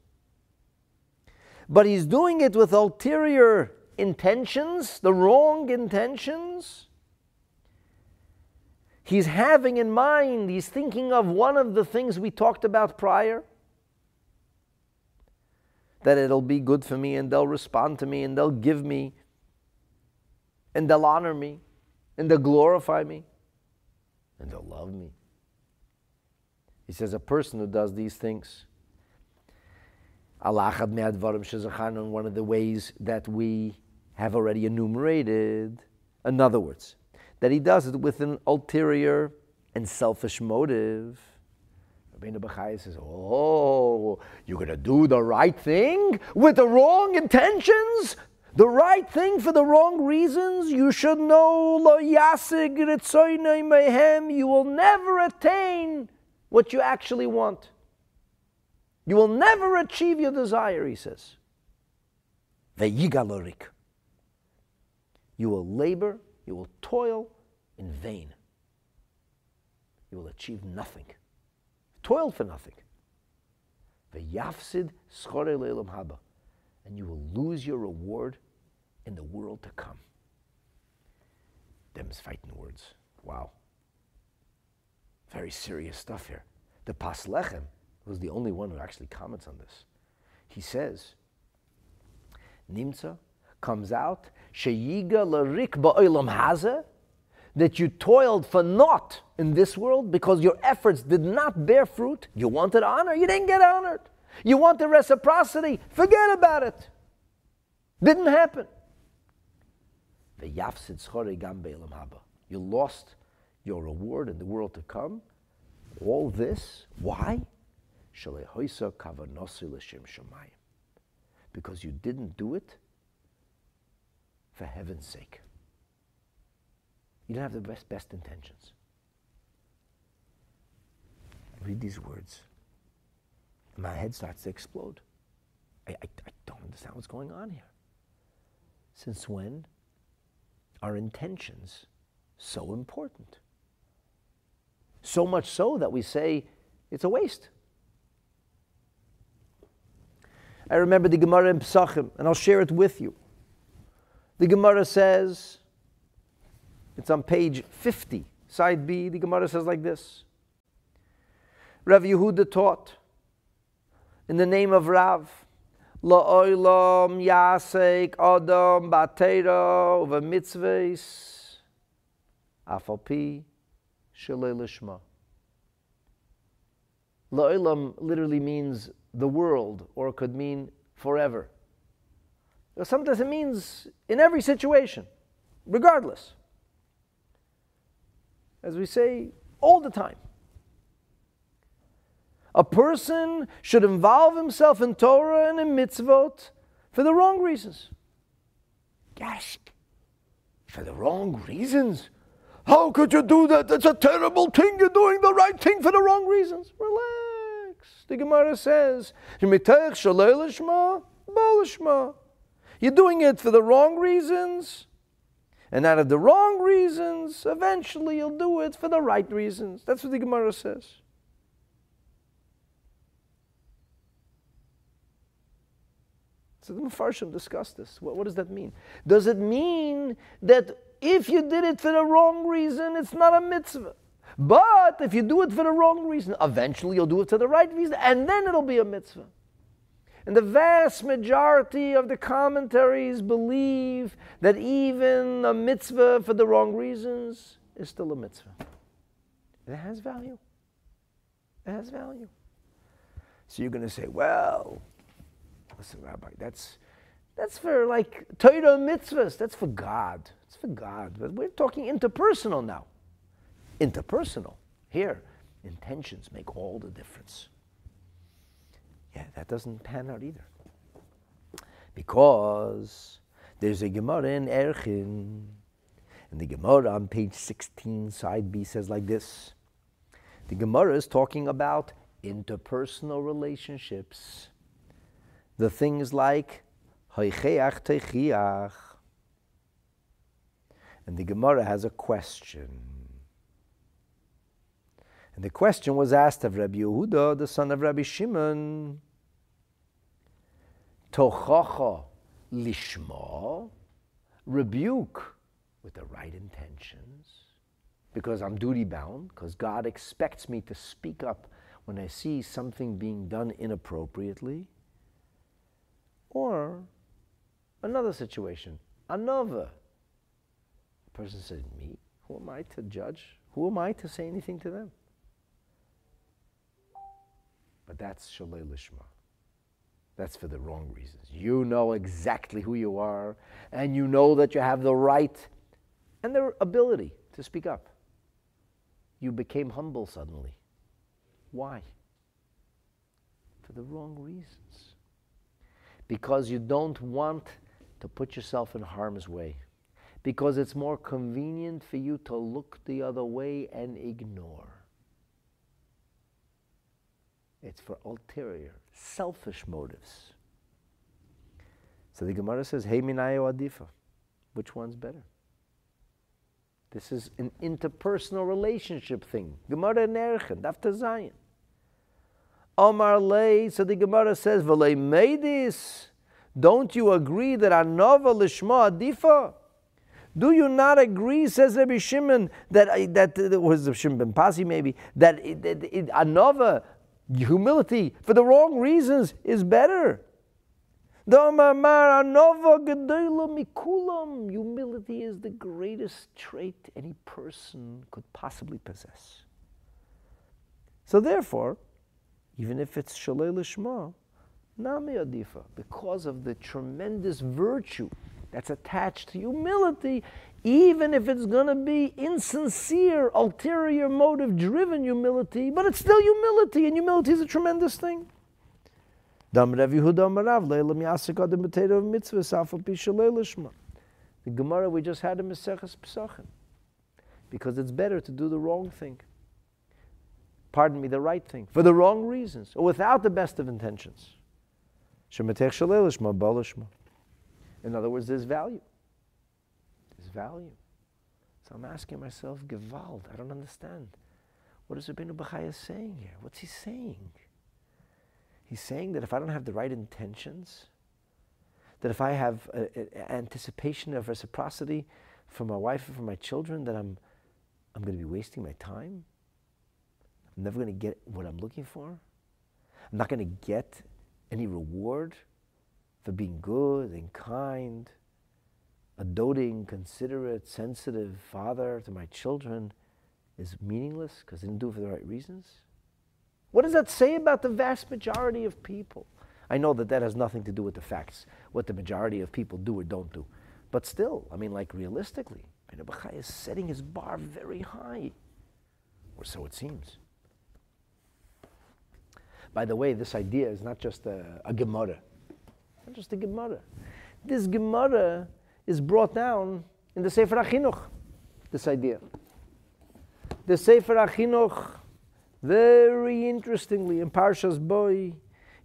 But he's doing it with ulterior intentions, the wrong intentions. He's having in mind, he's thinking of one of the things we talked about prior that it'll be good for me and they'll respond to me and they'll give me and they'll honor me and they'll glorify me and they'll love me. He says, a person who does these things, Allah one of the ways that we have already enumerated. In other words, that he does it with an ulterior and selfish motive. Rabbeinu Bachaya says, Oh, you're going to do the right thing with the wrong intentions? The right thing for the wrong reasons, you should know you will never attain what you actually want. You will never achieve your desire, he says. You will labor, you will toil in vain. You will achieve nothing. Toil for nothing. V'yafsid schore le'elam haba. And you will lose your reward in the world to come. Them's fighting words. Wow. Very serious stuff here. The Pas Lechem was the only one who actually comments on this. He says, Nimtza comes out, Sheyiga larik ba'olam haza, that you toiled for naught in this world because your efforts did not bear fruit. You wanted honor, you didn't get honored. You wanted reciprocity, forget about it. Didn't happen. You lost your reward in the world to come. All this, why? Because you didn't do it for heaven's sake. You do not have the best, best intentions. Read these words. My head starts to explode. I, I, I don't understand what's going on here. Since when are intentions so important? So much so that we say it's a waste. I remember the Gemara in Pesachim, and I'll share it with you. The Gemara says, it's on page 50, side B, the Gemara says like this Rav Yehuda taught, in the name of Rav, La'olam yasek adam batera uva mitzvahs afalpi shalei lishma. La'olam literally means the world, or could mean forever. Sometimes it means in every situation, regardless. As we say all the time. A person should involve himself in Torah and in mitzvot for the wrong reasons. Gasp. For the wrong reasons? How could you do that? That's a terrible thing. You're doing the right thing for the wrong reasons. Relax. The Gemara says, you're doing it for the wrong reasons. And out of the wrong reasons, eventually you'll do it for the right reasons. That's what the Gemara says. So the Mepharshim discussed this. What, what, does that mean? Does it mean that if you did it for the wrong reason, it's not a mitzvah? But if you do it for the wrong reason, eventually you'll do it for the right reason, and then it'll be a mitzvah. And the vast majority of the commentaries believe that even a mitzvah for the wrong reasons is still a mitzvah. It has value. It has value. So you're going to say, well, listen, Rabbi, that's, that's for like Torah mitzvahs. That's for God. It's for God. But we're talking interpersonal now. Interpersonal. Here, intentions make all the difference. Yeah, that doesn't pan out either. Because there's a Gemara in Erchin, and the Gemara on page 16, side B, says like this. The Gemara is talking about interpersonal relationships. The things like Hoicheach Techiach. And the Gemara has a question. And the question was asked of Rabbi Yehuda, the son of Rabbi Shimon. Tochacha lishma, rebuke with the right intentions, because I'm duty bound, because God expects me to speak up when I see something being done inappropriately. Or another situation, another person said, Me? Who am I to judge? Who am I to say anything to them? But that's Shalei Lishma. That's for the wrong reasons. You know exactly who you are, and you know that you have the right and the ability to speak up. You became humble suddenly. Why? For the wrong reasons. Because you don't want to put yourself in harm's way. Because it's more convenient for you to look the other way and ignore. It's for ulterior, selfish motives. So the Gemara says, Hey minayo adifa. Which one's better? This is an interpersonal relationship thing. Gemara Nerchen, Dafta Zayin. Omar Lay, so the Gemara says, V'lei Meidis, don't you agree that Anova Lishma Adifa? Do you not agree, says Rabbi Shimon, that, uh, that, that was Shimon ben Pazi maybe, that Anova, humility, for the wrong reasons, is better? Humility is the greatest trait any person could possibly possess. So therefore, even if it's shalei lishma, nami adifa, because of the tremendous virtue that's attached to humility, even if it's going to be insincere, ulterior motive driven humility, but it's still humility, and humility is a tremendous thing. The Gemara we just had in Maseches Pesachim. Because it's better to do the wrong thing. Pardon me, the right thing. For the wrong reasons, or without the best of intentions. In other words, there's value. There's value. So I'm asking myself, Gewalt, I don't understand. What is Rabbeinu Bachaya saying here? What's he saying? He's saying that if I don't have the right intentions, that if I have an anticipation of reciprocity for my wife and for my children, that I'm, I'm going to be wasting my time. I'm never going to get what I'm looking for. I'm not going to get any reward for being good and kind, a doting, considerate, sensitive father to my children is meaningless because I didn't do it for the right reasons. What does that say about the vast majority of people? I know that that has nothing to do with the facts, what the majority of people do or don't do. But still, I mean, like realistically, Bachai is setting his bar very high, or so it seems. By the way, this idea is not just a, a Gemara, not just a Gemara. This Gemara is brought down in the Sefer HaChinuch, this idea. The Sefer HaChinuch very interestingly, in Parshas Boy,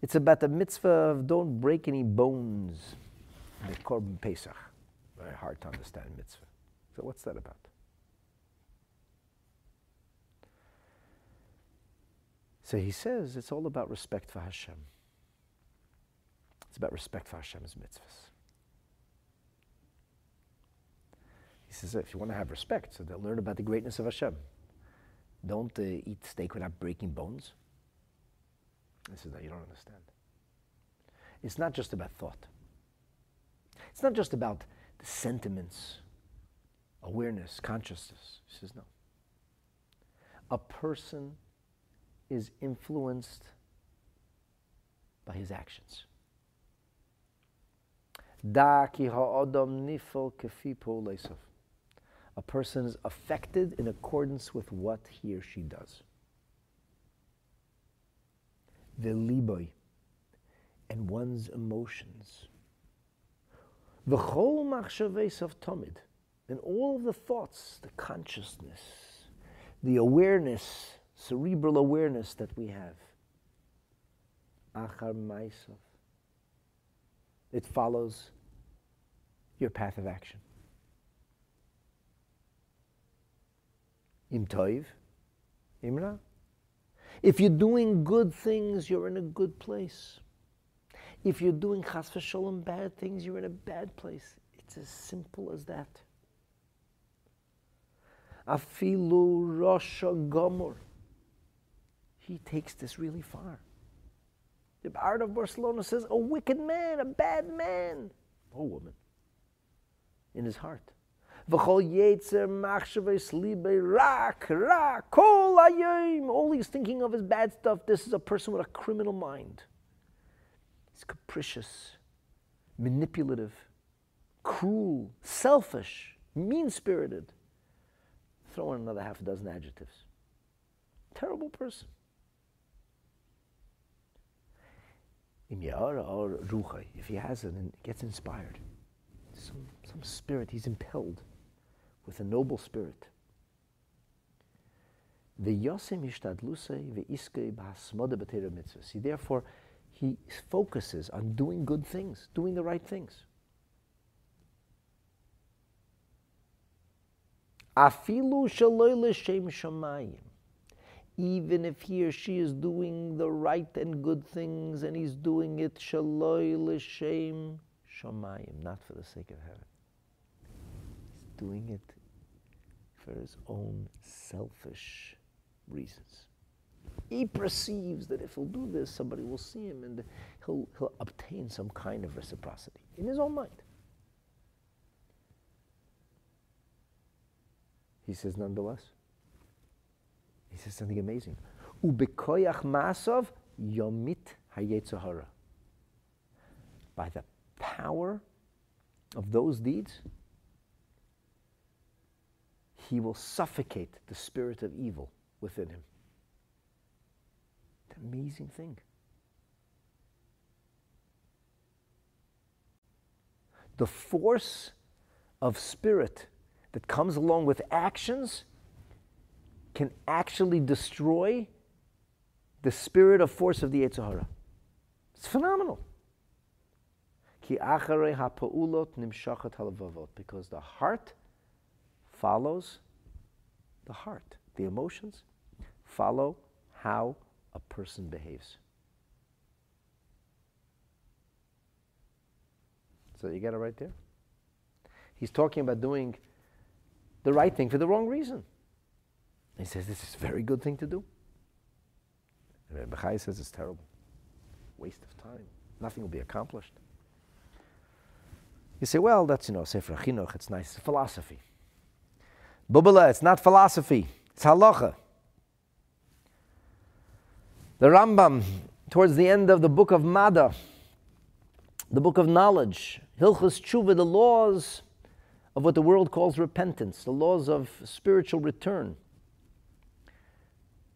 it's about the mitzvah of don't break any bones. The Korban Pesach. Very hard to understand mitzvah. So what's that about? So he says it's all about respect for Hashem. It's about respect for Hashem's mitzvahs. He says if you want to have respect, so they'll learn about the greatness of Hashem. Don't uh, eat steak without breaking bones. He says that you don't understand. It's not just about thought. It's not just about the sentiments, awareness, consciousness. He says no. A person is influenced by his actions. Da ki ha'adam nifel kefi a person is affected in accordance with what he or she does. The liboy and one's emotions. The whole machshaves of Tomid, and all of the thoughts, the consciousness, the awareness, cerebral awareness that we have. Achar Maisav. It follows your path of action. Im toiv, imra. If you're doing good things, you're in a good place. If you're doing chas v'sholem bad things, you're in a bad place. It's as simple as that. Afilu Rasha Gomor. He takes this really far. The Bard of Barcelona says, a wicked man, a bad man, or woman, in his heart. All he's thinking of is bad stuff. This is a person with a criminal mind. He's capricious, manipulative, cruel, selfish, mean-spirited. Throw in another half a dozen adjectives. Terrible person. Oh, if he has it and gets inspired, some, some spirit, he's impelled with a noble spirit. See, therefore, he focuses on doing good things, doing the right things. Afilu shaloi l'shem shamayim. Even if he or she is doing the right and good things and he's doing it shaloi l'shem shamayim, not for the sake of heaven. He's doing it for his own selfish reasons. He perceives that if he'll do this, somebody will see him and he'll, he'll obtain some kind of reciprocity in his own mind. He says, nonetheless, says something amazing. Ubekoyach masov yomit hayetzahara. By the power of those deeds, he will suffocate the spirit of evil within him. An amazing thing. The force of spirit that comes along with actions can actually destroy the spirit of force of the Yetzirah. It's phenomenal. Because the heart follows the heart. The emotions follow how a person behaves. So you get it right there. He's talking about doing the right thing for the wrong reason. He says this is a very good thing to do. And Bechai says it's terrible. Waste of time. Nothing will be accomplished. You say, well, that's, you know, Sefer Chinuch, it's nice. It's philosophy. Bubala, it's not philosophy. It's halacha. The Rambam, towards the end of the book of Mada, the book of knowledge, Hilchas Tshuva, the laws of what the world calls repentance, the laws of spiritual return,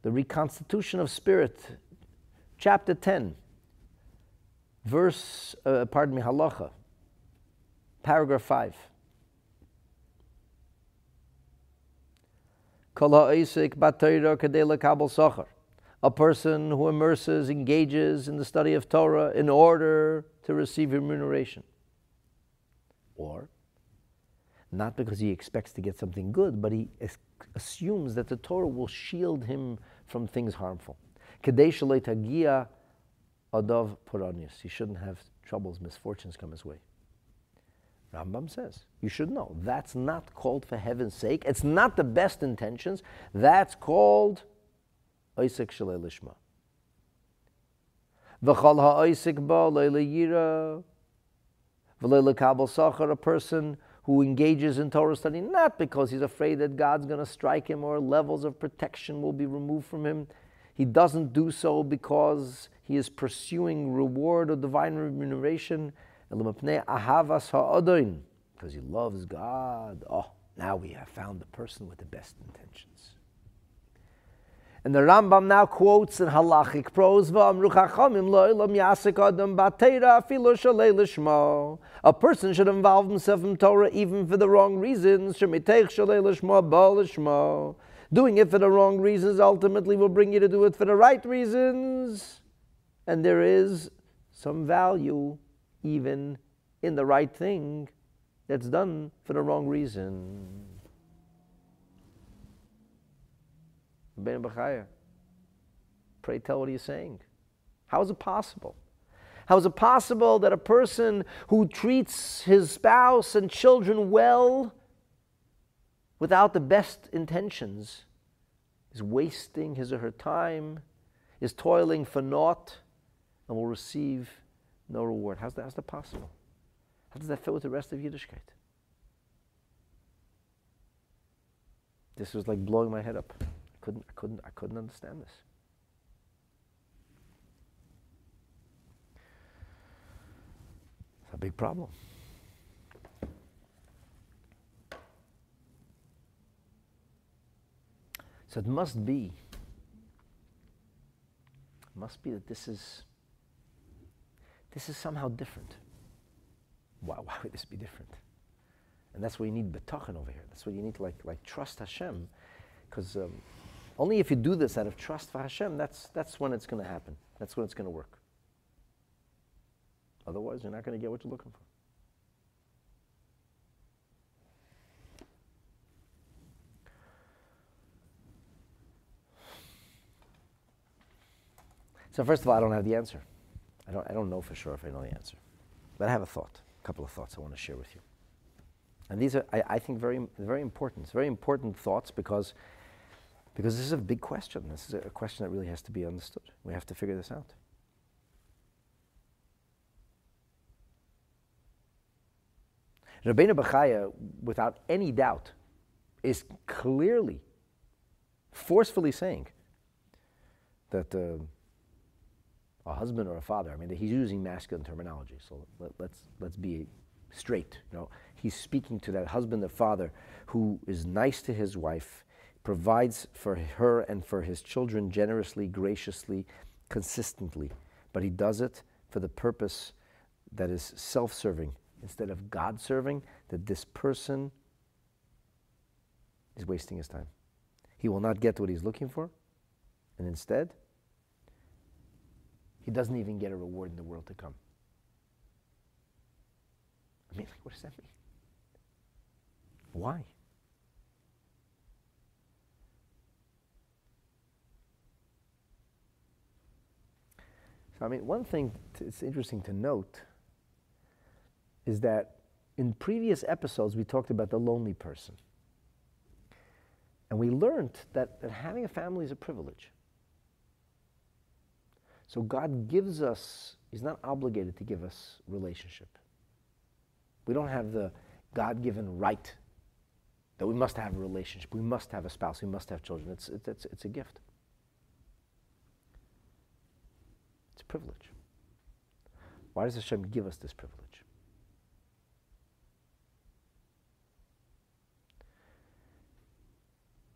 the reconstitution of spirit, chapter 10, verse, uh, pardon me, halacha, paragraph 5. A person who immerses, engages in the study of Torah in order to receive remuneration. Or not because he expects to get something good, but he assumes that the Torah will shield him from things harmful. Adav Puranius. He shouldn't have troubles, misfortunes come his way. Rambam says, you should know, that's not called for heaven's sake. It's not the best intentions. That's called Isaac Shalei Lishma. V'chal ha'isik ba le'le yira, sachar, a person who engages in Torah study not because he's afraid that God's going to strike him or levels of protection will be removed from him. He doesn't do so because he is pursuing reward or divine remuneration. Because he loves God. Oh, now we have found the person with the best intentions. And the Rambam now quotes in halachic prose, A person should involve himself in Torah even for the wrong reasons. Doing it for the wrong reasons ultimately will bring you to do it for the right reasons. And there is some value even in the right thing that's done for the wrong reason. Ben Bechaya. Pray tell what you saying? How is it possible? How is it possible that a person who treats his spouse and children well without the best intentions is wasting his or her time, is toiling for naught, and will receive no reward? How's that, how's that possible? How does that fit with the rest of Yiddishkeit? This was like blowing my head up couldn't, I couldn't, I couldn't understand this. It's a big problem. So it must be, must be that this is, this is somehow different. Why, why would this be different? And that's why you need bitachon over here. That's why you need to like, like trust Hashem, because um, only if you do this out of trust for Hashem, that's, that's when it's going to happen. That's when it's going to work. Otherwise, you're not going to get what you're looking for. So first of all, I don't have the answer. I don't, I don't know for sure if I know the answer. But I have a thought, a couple of thoughts I want to share with you. And these are, I, I think, very, very important. It's very important thoughts because because this is a big question. This is a question that really has to be understood. We have to figure this out. Rabbeinu Bachaya, without any doubt, is clearly, forcefully saying that uh, a husband or a father, I mean, he's using masculine terminology, so let, us let's, let's be straight. You know, he's speaking to that husband or father who is nice to his wife, provides for her and for his children generously, graciously, consistently, but he does it for the purpose that is self-serving instead of God serving, that this person is wasting his time. He will not get what he's looking for, and instead, he doesn't even get a reward in the world to come. I mean, like, what does that mean? Why? I mean, one thing it's interesting to note is that in previous episodes we talked about the lonely person. And we learned that, that having a family is a privilege. So God gives us, He's not obligated to give us relationship. We don't have the God given right that we must have a relationship, we must have a spouse, we must have children. It's, it's, it's a gift, it's a privilege. Why does Hashem give us this privilege?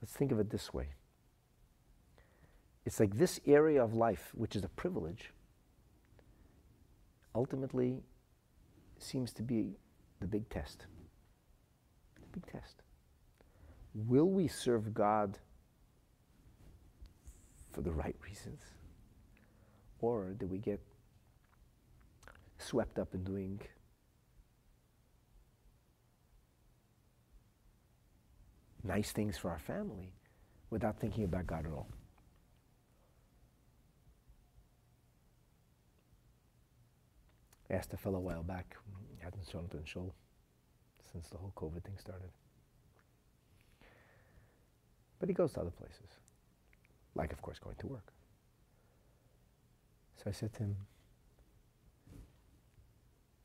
Let's think of it this way. It's like this area of life, which is a privilege, ultimately seems to be the big test. The big test. Will we serve God for the right reasons? Or do we get swept up in doing nice things for our family without thinking about God at all. I asked a fellow a while back, hadn't shown up in shul since the whole COVID thing started. But he goes to other places, like, of course, going to work. So I said to him,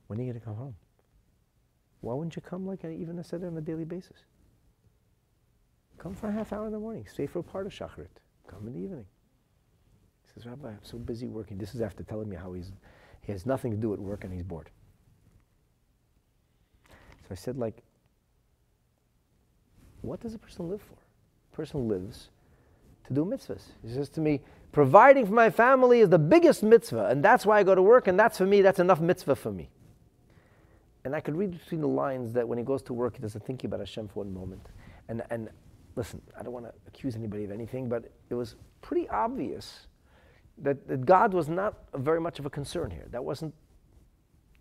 when are you going to come home? Why wouldn't you come like even I said on a daily basis? Come for a half hour in the morning. Stay for a part of Shacharit. Come in the evening. He says, Rabbi, I'm so busy working. This is after telling me how he's, he has nothing to do at work and he's bored. So I said, like, what does a person live for? A person lives to do mitzvahs. He says to me, providing for my family is the biggest mitzvah, and that's why I go to work, and that's for me, that's enough mitzvah for me. And I could read between the lines that when he goes to work, he doesn't think about Hashem for one moment. And, and listen, I don't want to accuse anybody of anything, but it was pretty obvious that, that God was not very much of a concern here. That wasn't,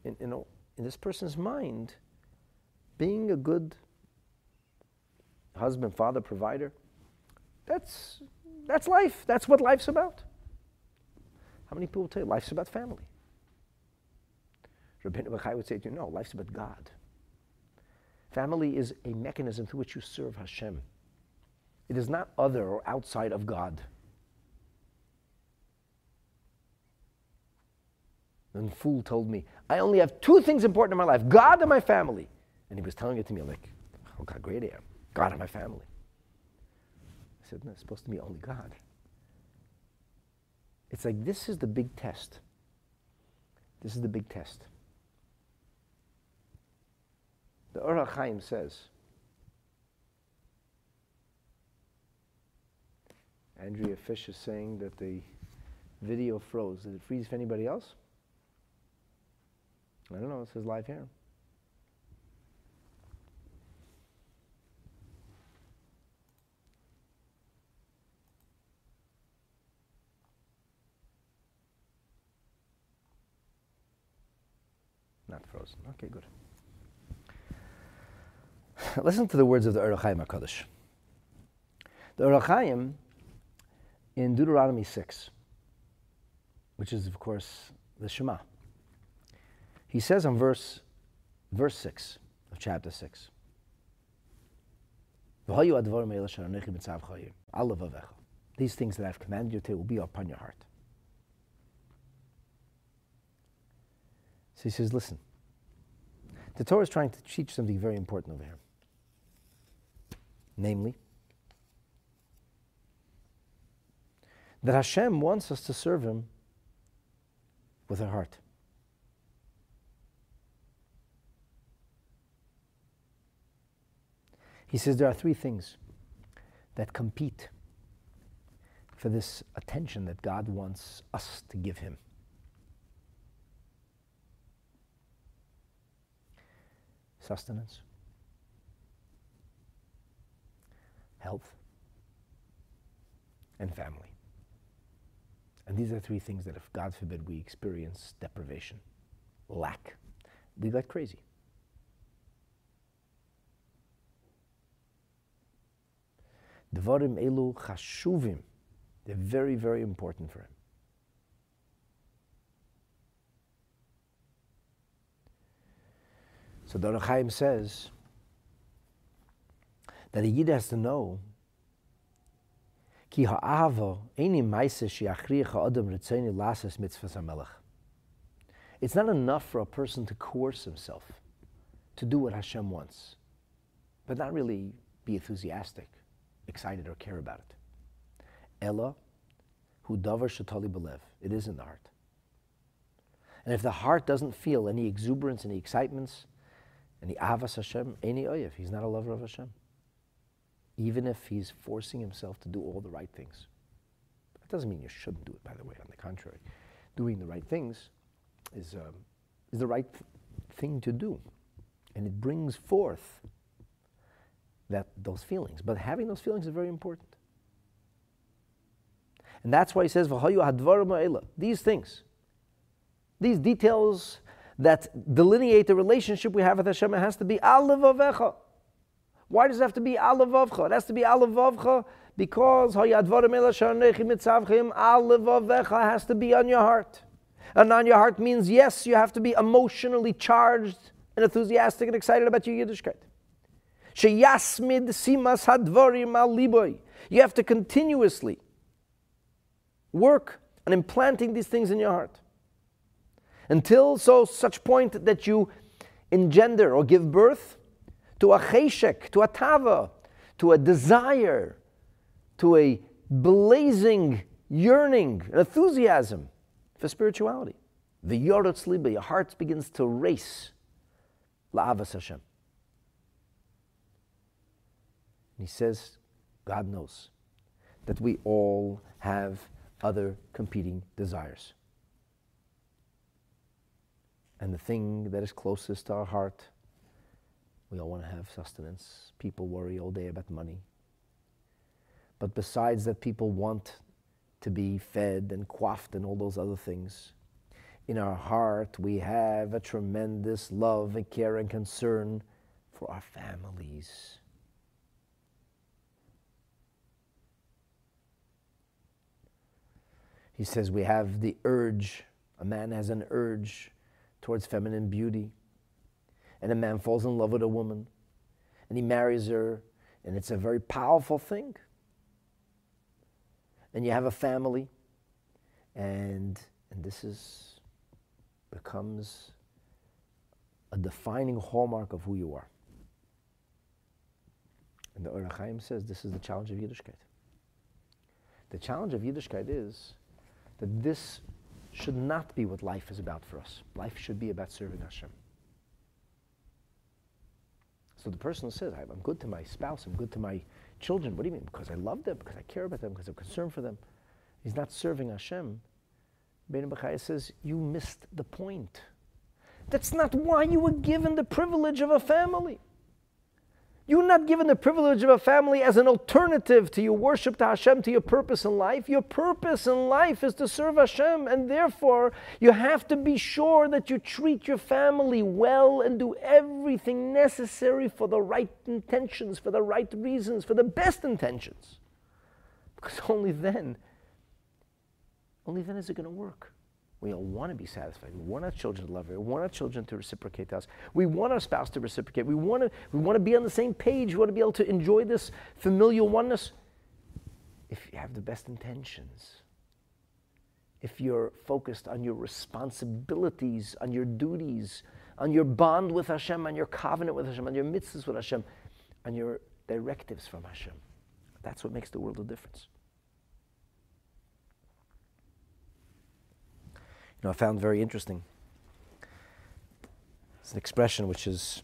in, you know, in this person's mind, being a good husband, father, provider, that's, that's life. That's what life's about. How many people tell you life's about family? Rabbi Bachai would say to you, no, life's about God. Family is a mechanism through which you serve Hashem. It is not other or outside of God. Then fool told me, I only have two things important in my life God and my family. And he was telling it to me, like, oh, God, great I am. God and my family. Said, no, it's supposed to be only God. It's like this is the big test. This is the big test. The Ur says, Andrea Fish is saying that the video froze. Did it freeze for anybody else? I don't know. It says live here. Not frozen. Okay, good. Listen to the words of the Ohr HaKadosh. The Ur in Deuteronomy 6. which is, of course, the Shema. He says on verse, verse 6 of chapter 6, These things that I've commanded you to will be upon your heart. So he says, listen, the Torah is trying to teach something very important over here. Namely, that Hashem wants us to serve Him with our heart. He says there are three things that compete for this attention that God wants us to give Him. Sustenance, health, and family. And these are three things that, if God forbid we experience deprivation, lack, we get crazy. Devarim elu chashuvim. They're very, very important for him. So the Chaim says that a Yid has to know ki ha'ava eini maise shiachriach ha'adam ritzoni lasas mitzvahs ha'melech. It's not enough for a person to coerce himself to do what Hashem wants, but not really be enthusiastic excited or care about it. Ella, who davar shatali belev. It is in the heart. And if the heart doesn't feel any exuberance, any excitements, any avas Hashem, any oyev, he's not a lover of Hashem. Even if he's forcing himself to do all the right things. That doesn't mean you shouldn't do it, by the way. On the contrary, doing the right things is, um, is the right th- thing to do. And it brings forth that those feelings. But having those feelings is very important. And that's why he says, These things, these details that delineate the relationship we have with Hashem, it has to be Alavavecha. Why does it have to be Alavavcha? It has to be Alavavcha because Alavavecha has to be on your heart. And on your heart means, yes, you have to be emotionally charged and enthusiastic and excited about your Yiddishkeit. Sheyasmid simas hadvarim al liboy. You have to continuously work on implanting these things in your heart until so such point that you engender or give birth to a cheshek, to a tava, to a desire, to a blazing yearning, an enthusiasm for spirituality. The yorotz liba, your heart begins to race. La'avas Hashem. he says, God knows that we all have other competing desires. And the thing that is closest to our heart, we all want to have sustenance. People worry all day about money. But besides that, people want to be fed and quaffed and all those other things. In our heart, we have a tremendous love and care and concern for our families He says we have the urge, a man has an urge towards feminine beauty. And a man falls in love with a woman and he marries her, and it's a very powerful thing. And you have a family, and, and this is becomes a defining hallmark of who you are. And the Ohr HaChaim says this is the challenge of Yiddishkeit. The challenge of Yiddishkeit is that this should not be what life is about for us. Life should be about serving Hashem. So the person who says, I'm good to my spouse, I'm good to my children, what do you mean? Because I love them, because I care about them, because I'm concerned for them. He's not serving Hashem. Bein Bachaya says, You missed the point. That's not why you were given the privilege of a family. You're not given the privilege of a family as an alternative to your worship to Hashem, to your purpose in life. Your purpose in life is to serve Hashem, and therefore you have to be sure that you treat your family well and do everything necessary for the right intentions, for the right reasons, for the best intentions. Because only then, only then is it going to work. We all want to be satisfied. We want our children to love us. We want our children to reciprocate to us. We want our spouse to reciprocate. We want to, we want to be on the same page. We want to be able to enjoy this familial oneness. If you have the best intentions, if you're focused on your responsibilities, on your duties, on your bond with Hashem, on your covenant with Hashem, on your mitzvahs with Hashem, on your directives from Hashem, that's what makes the world a difference. Know, I found very interesting. It's an expression which is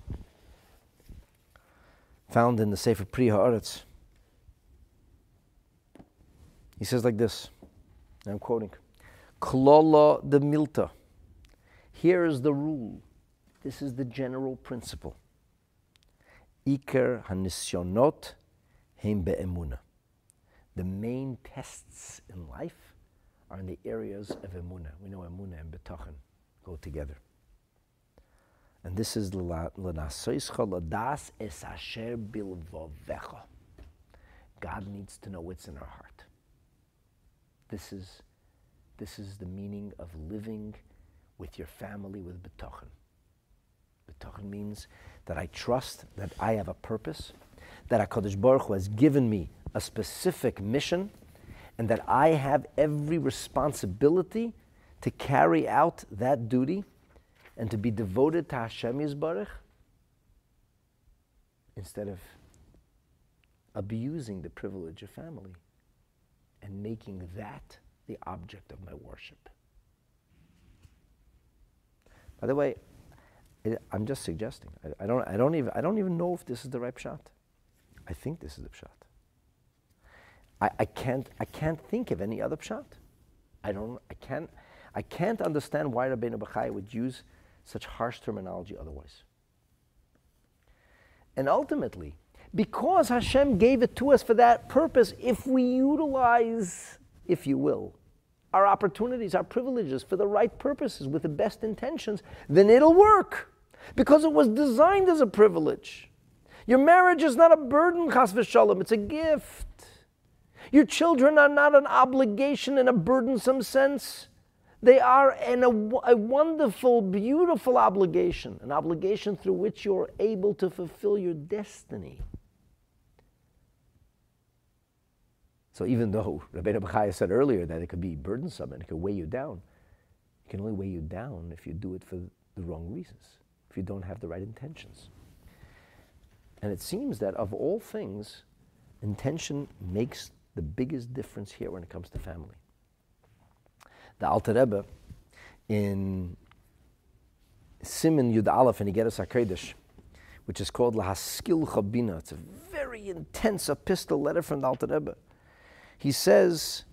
found in the Sefer Pri Haaretz. He says like this, and I'm quoting, Klola de Milta. Here is the rule. This is the general principle. Iker hanisyonot heim be'emuna. The main tests in life are in the areas of emuna. We know emuna and bitachon go together. And this is ladas es asher bilvovecha. God needs to know what's in our heart. This is, this is the meaning of living with your family with bitachon. Bitachon means that I trust that I have a purpose, that HaKadosh Baruch Hu has given me a specific mission, and that I have every responsibility to carry out that duty and to be devoted to Hashem Yisbarach instead of abusing the privilege of family and making that the object of my worship. By the way, I'm just suggesting. I, I, don't, I, don't even, I don't even know if this is the right pshat. I think this is the pshat. I, I, can't, I can't think of any other pshat. I, don't, I, can't, I can't understand why Rabbeinu Bachaya would use such harsh terminology otherwise. And ultimately, because Hashem gave it to us for that purpose, if we utilize, if you will, our opportunities, our privileges for the right purposes with the best intentions, then it'll work because it was designed as a privilege. Your marriage is not a burden, chas v'shalom, it's a gift. Your children are not an obligation in a burdensome sense. They are in a, a, wonderful, beautiful obligation, an obligation through which you're able to fulfill your destiny. So even though Rabbeinu Bachaya said earlier that it could be burdensome and it could weigh you down, it can only weigh you down if you do it for the wrong reasons, if you don't have the right intentions. And it seems that of all things, intention makes the biggest difference here when it comes to family. The Alter Rebbe in Simon Yud Aleph and Igeres HaKodesh, which is called Lahaskil Chabina. It's a very intense epistle letter from the Alter Rebbe. He says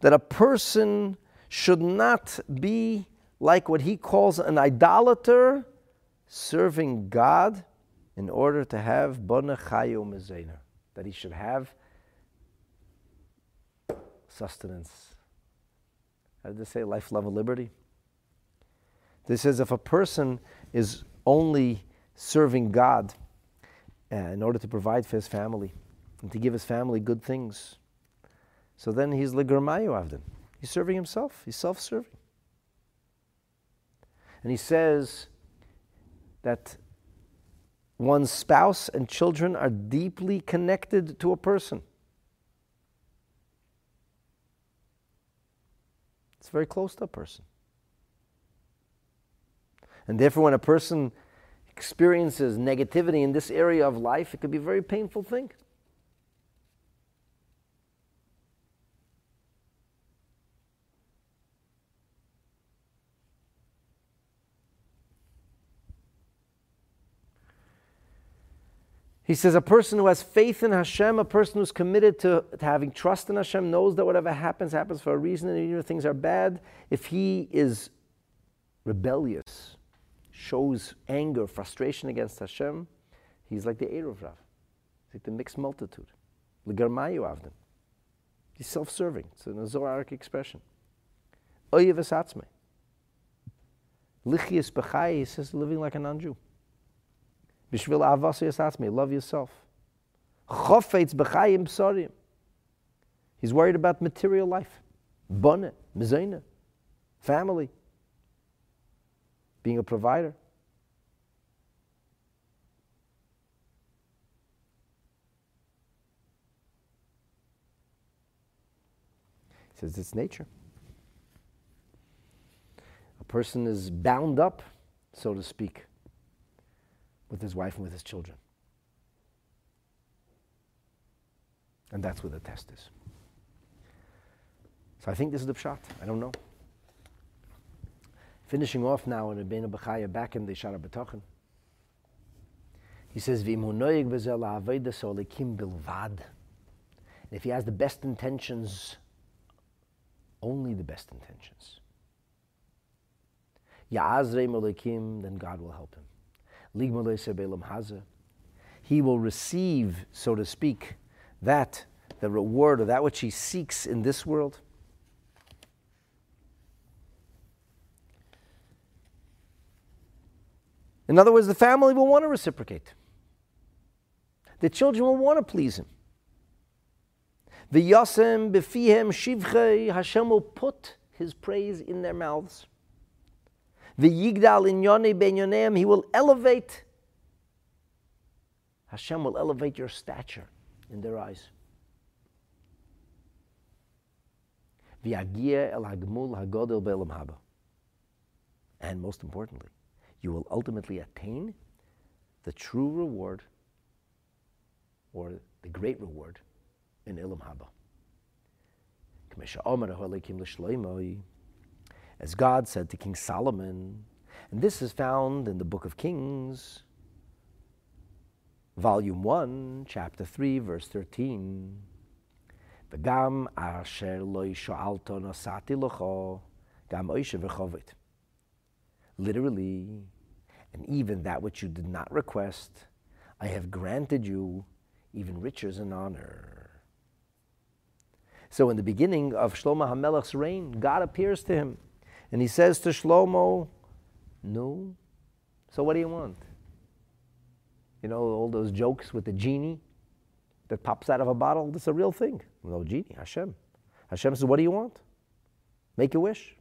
that a person should not be like what he calls an idolater serving God in order to have Bona Chayo Mezainer. That he should have sustenance. How did they say? Life, love, and liberty. This says if a person is only serving God uh, in order to provide for his family and to give his family good things, so then he's legermayu avdin. He's serving himself. He's self-serving. And he says that one's spouse and children are deeply connected to a person. It's very close to a person. And therefore, when a person experiences negativity in this area of life, it could be a very painful thing. He says a person who has faith in Hashem, a person who's committed to, to, having trust in Hashem, knows that whatever happens, happens for a reason, and even if things are bad, if he is rebellious, shows anger, frustration against Hashem, he's like the Erev Rav. He's like the mixed multitude. L'garmayu avdim. He's self-serving. It's an Zoharic expression. Oyev esatzme. Lichias b'chai, he says, living like a non-Jew. Bishvil avas yasatzmi, love yourself. Chofetz b'chayim psarim. He's worried about material life. Bonnet, mezayna, family, being a provider. He says it's nature. A person is bound up, so to speak, with his wife and with his children. And that's where the test is. So I think this is the pshat. I don't know. Finishing off now in Rabbeinu Bachaya back in the Sha'ar HaBitachon. He says, bilvad. If he has the best intentions, only the best intentions. then God will help him. He will receive, so to speak, that, the reward or that which he seeks in this world. In other words, the family will want to reciprocate. The children will want to please him. The yasem befihem shivchei Hashem will put his praise in their mouths. The yigdal in yone ben he will elevate. Hashem will elevate your stature in their eyes. And most importantly, you will ultimately attain the true reward or the great reward in Olam Haba As God said to King Solomon, and this is found in the book of Kings, volume 1, chapter 3, verse 13. וגם אשר לא שאלתו נשאתי לך, גם אוישה וחובת. Literally, and even that which you did not request, I have granted you even riches and honor. So in the beginning of Shlomo HaMelech's reign, God appears to him, and he says to Shlomo, no, so what do you want? You know, all those jokes with the genie that pops out of a bottle, that's a real thing. No genie, Hashem. Hashem says, what do you want? Make a wish.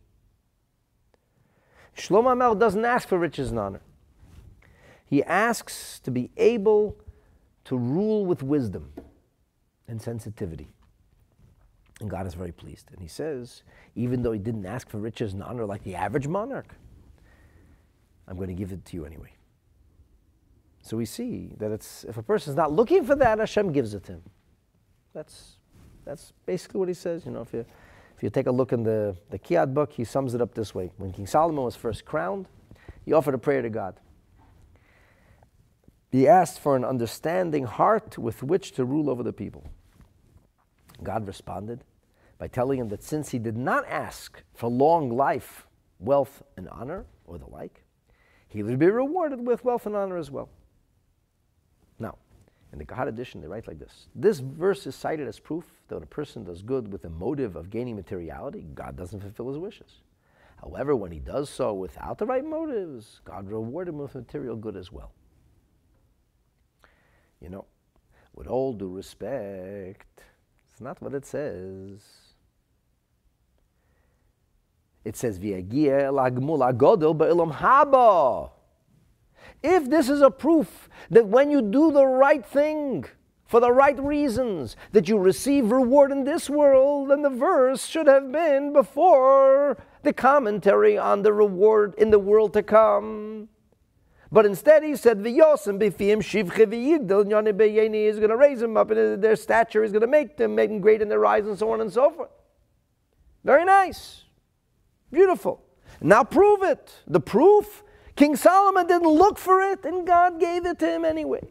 Shlomo HaMelech doesn't ask for riches and honor. He asks to be able to rule with wisdom and sensitivity. And God is very pleased. And he says, even though he didn't ask for riches and honor like the average monarch, I'm going to give it to you anyway. So we see that it's if a person is not looking for that, Hashem gives it to him. That's that's basically what he says. You know, if you if you take a look in the, the Kiyad book, he sums it up this way. When King Solomon was first crowned, he offered a prayer to God. He asked for an understanding heart with which to rule over the people. God responded by telling him that since he did not ask for long life, wealth, and honor, or the like, he would be rewarded with wealth and honor as well. Now, in the Gahad edition, they write like this This verse is cited as proof that when a person does good with a motive of gaining materiality, God doesn't fulfill his wishes. However, when he does so without the right motives, God rewarded him with material good as well. You know, with all due respect, it's not what it says. It says, haba. If this is a proof that when you do the right thing, for the right reasons, that you receive reward in this world, then the verse should have been before the commentary on the reward in the world to come. But instead, he said, "V'yosem b'fiyim shivche v'yigdal yoni b'yeni is going to raise them up and their stature. Is going to make them make them great in their eyes, and so on and so forth. Very nice, beautiful. Now prove it. The proof: King Solomon didn't look for it, and God gave it to him anyway.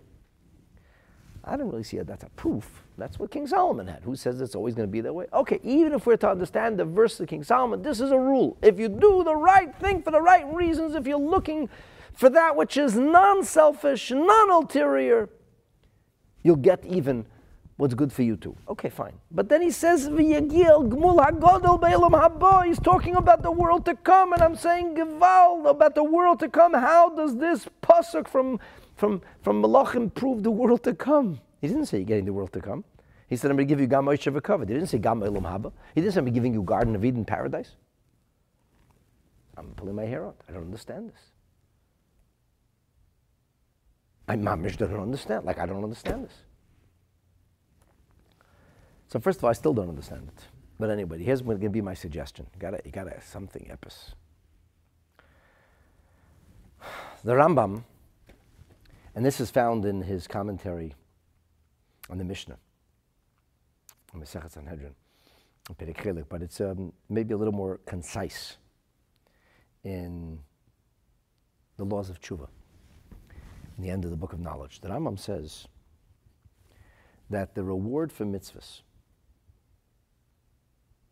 I don't really see that that's a proof. That's what King Solomon had. Who says it's always going to be that way? Okay, even if we're to understand the verse of King Solomon, this is a rule. If you do the right thing for the right reasons, if you're looking for that which is non selfish, non ulterior, you'll get even what's good for you too. Okay, fine. But then he says, He's talking about the world to come, and I'm saying, Gewal, about the world to come. How does this pasuk from, from, from Malachim prove the world to come? He didn't say you're getting the world to come. He said, I'm going to give you Gam Haba. He didn't say Gam Olam Haba. He didn't say, I'm giving you Garden of Eden paradise. I'm pulling my hair out. I don't understand this. I mamish don't understand. Like I don't understand this. So first of all, I still don't understand it. But anyway, here's going to be my suggestion. You gotta, you gotta something epis. The Rambam, and this is found in his commentary on the Mishnah, on the Masechet Sanhedrin, but it's um, maybe a little more concise in the laws of tshuva, in the end of the book of knowledge. The Rambam says that the reward for mitzvahs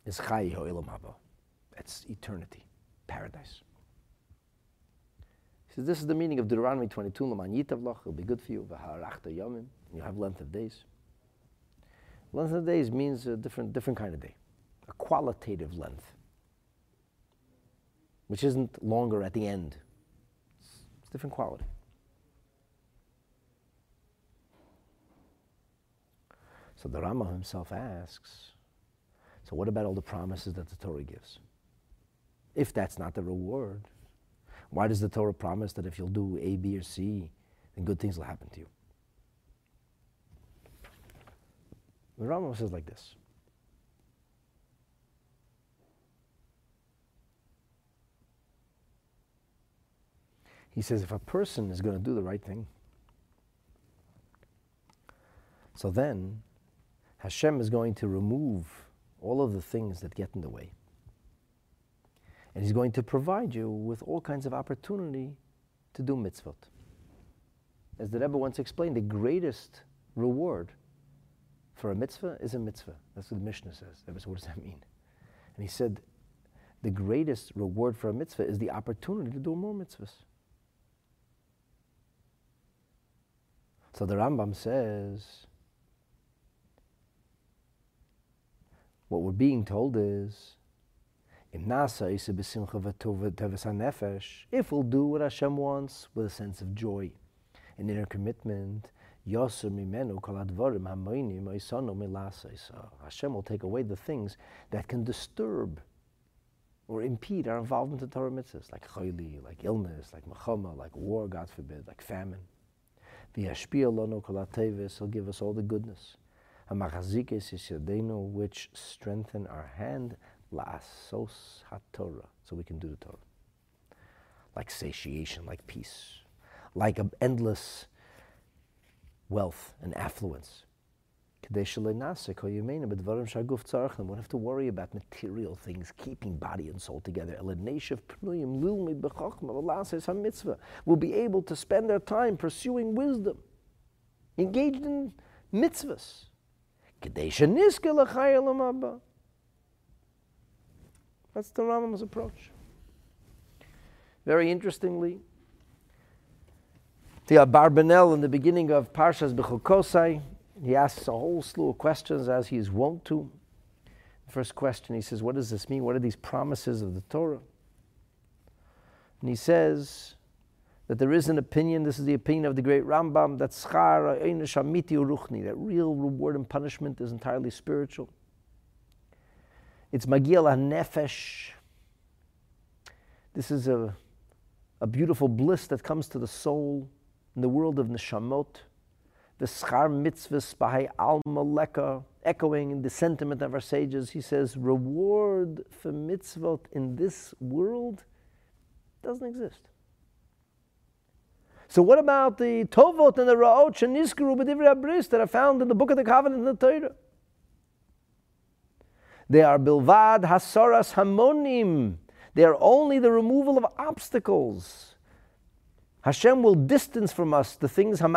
is Chai Ho'ilam Haba. It's eternity, paradise. He says, this is the meaning of Deuteronomy 22, Laman Yitavlach, it'll be good for you, V'harachta Yomim, you have length of days. Length of days means a different, different kind of day, a qualitative length, which isn't longer at the end. It's, it's different quality. So the Rama himself asks, so, what about all the promises that the Torah gives? If that's not the reward, why does the Torah promise that if you'll do A, B, or C, then good things will happen to you? The Rama says like this. He says if a person is going to do the right thing, so then Hashem is going to remove all of the things that get in the way. And He's going to provide you with all kinds of opportunity to do mitzvot. As the Rebbe once explained, the greatest reward for a mitzvah is a mitzvah. That's what the Mishnah says. Said, what does that mean? And he said, the greatest reward for a mitzvah is the opportunity to do more mitzvahs. So the Rambam says, What we're being told is, if we'll do what Hashem wants with a sense of joy, an inner commitment, Hashem will take away the things that can disturb or impede our involvement in Torah mitzvahs, like chayli, like illness, like machama, like war, God forbid, like famine. He'll give us all the goodness which strengthen our hand, la'asos ha-Torah, so we can do the Torah. Like satiation, like peace, like an endless wealth and affluence. We don't have to worry about material things, keeping body and soul together. We'll be able to spend our time pursuing wisdom, engaged in mitzvahs. That's the Rambam's approach. Very interestingly, the Abarbanel in the beginning of Parshas Bechukosai, he asks a whole slew of questions as he is wont to. The first question, he says, What does this mean? What are these promises of the Torah? And he says, that there is an opinion, this is the opinion of the great Rambam, that shamiti uruchni, that real reward and punishment is entirely spiritual. It's magiel nefesh. This is a, a beautiful bliss that comes to the soul in the world of neshamot. The schar mitzvahs by alma echoing in the sentiment of our sages. He says, reward for mitzvot in this world doesn't exist. So what about the Tovot and the Ra'ot Sheniskuru B'divrei Abris that are found in the Book of the Covenant in the Torah? They are Bilvad Hasaras Hamonim. They are only the removal of obstacles. Hashem will distance from us the things. A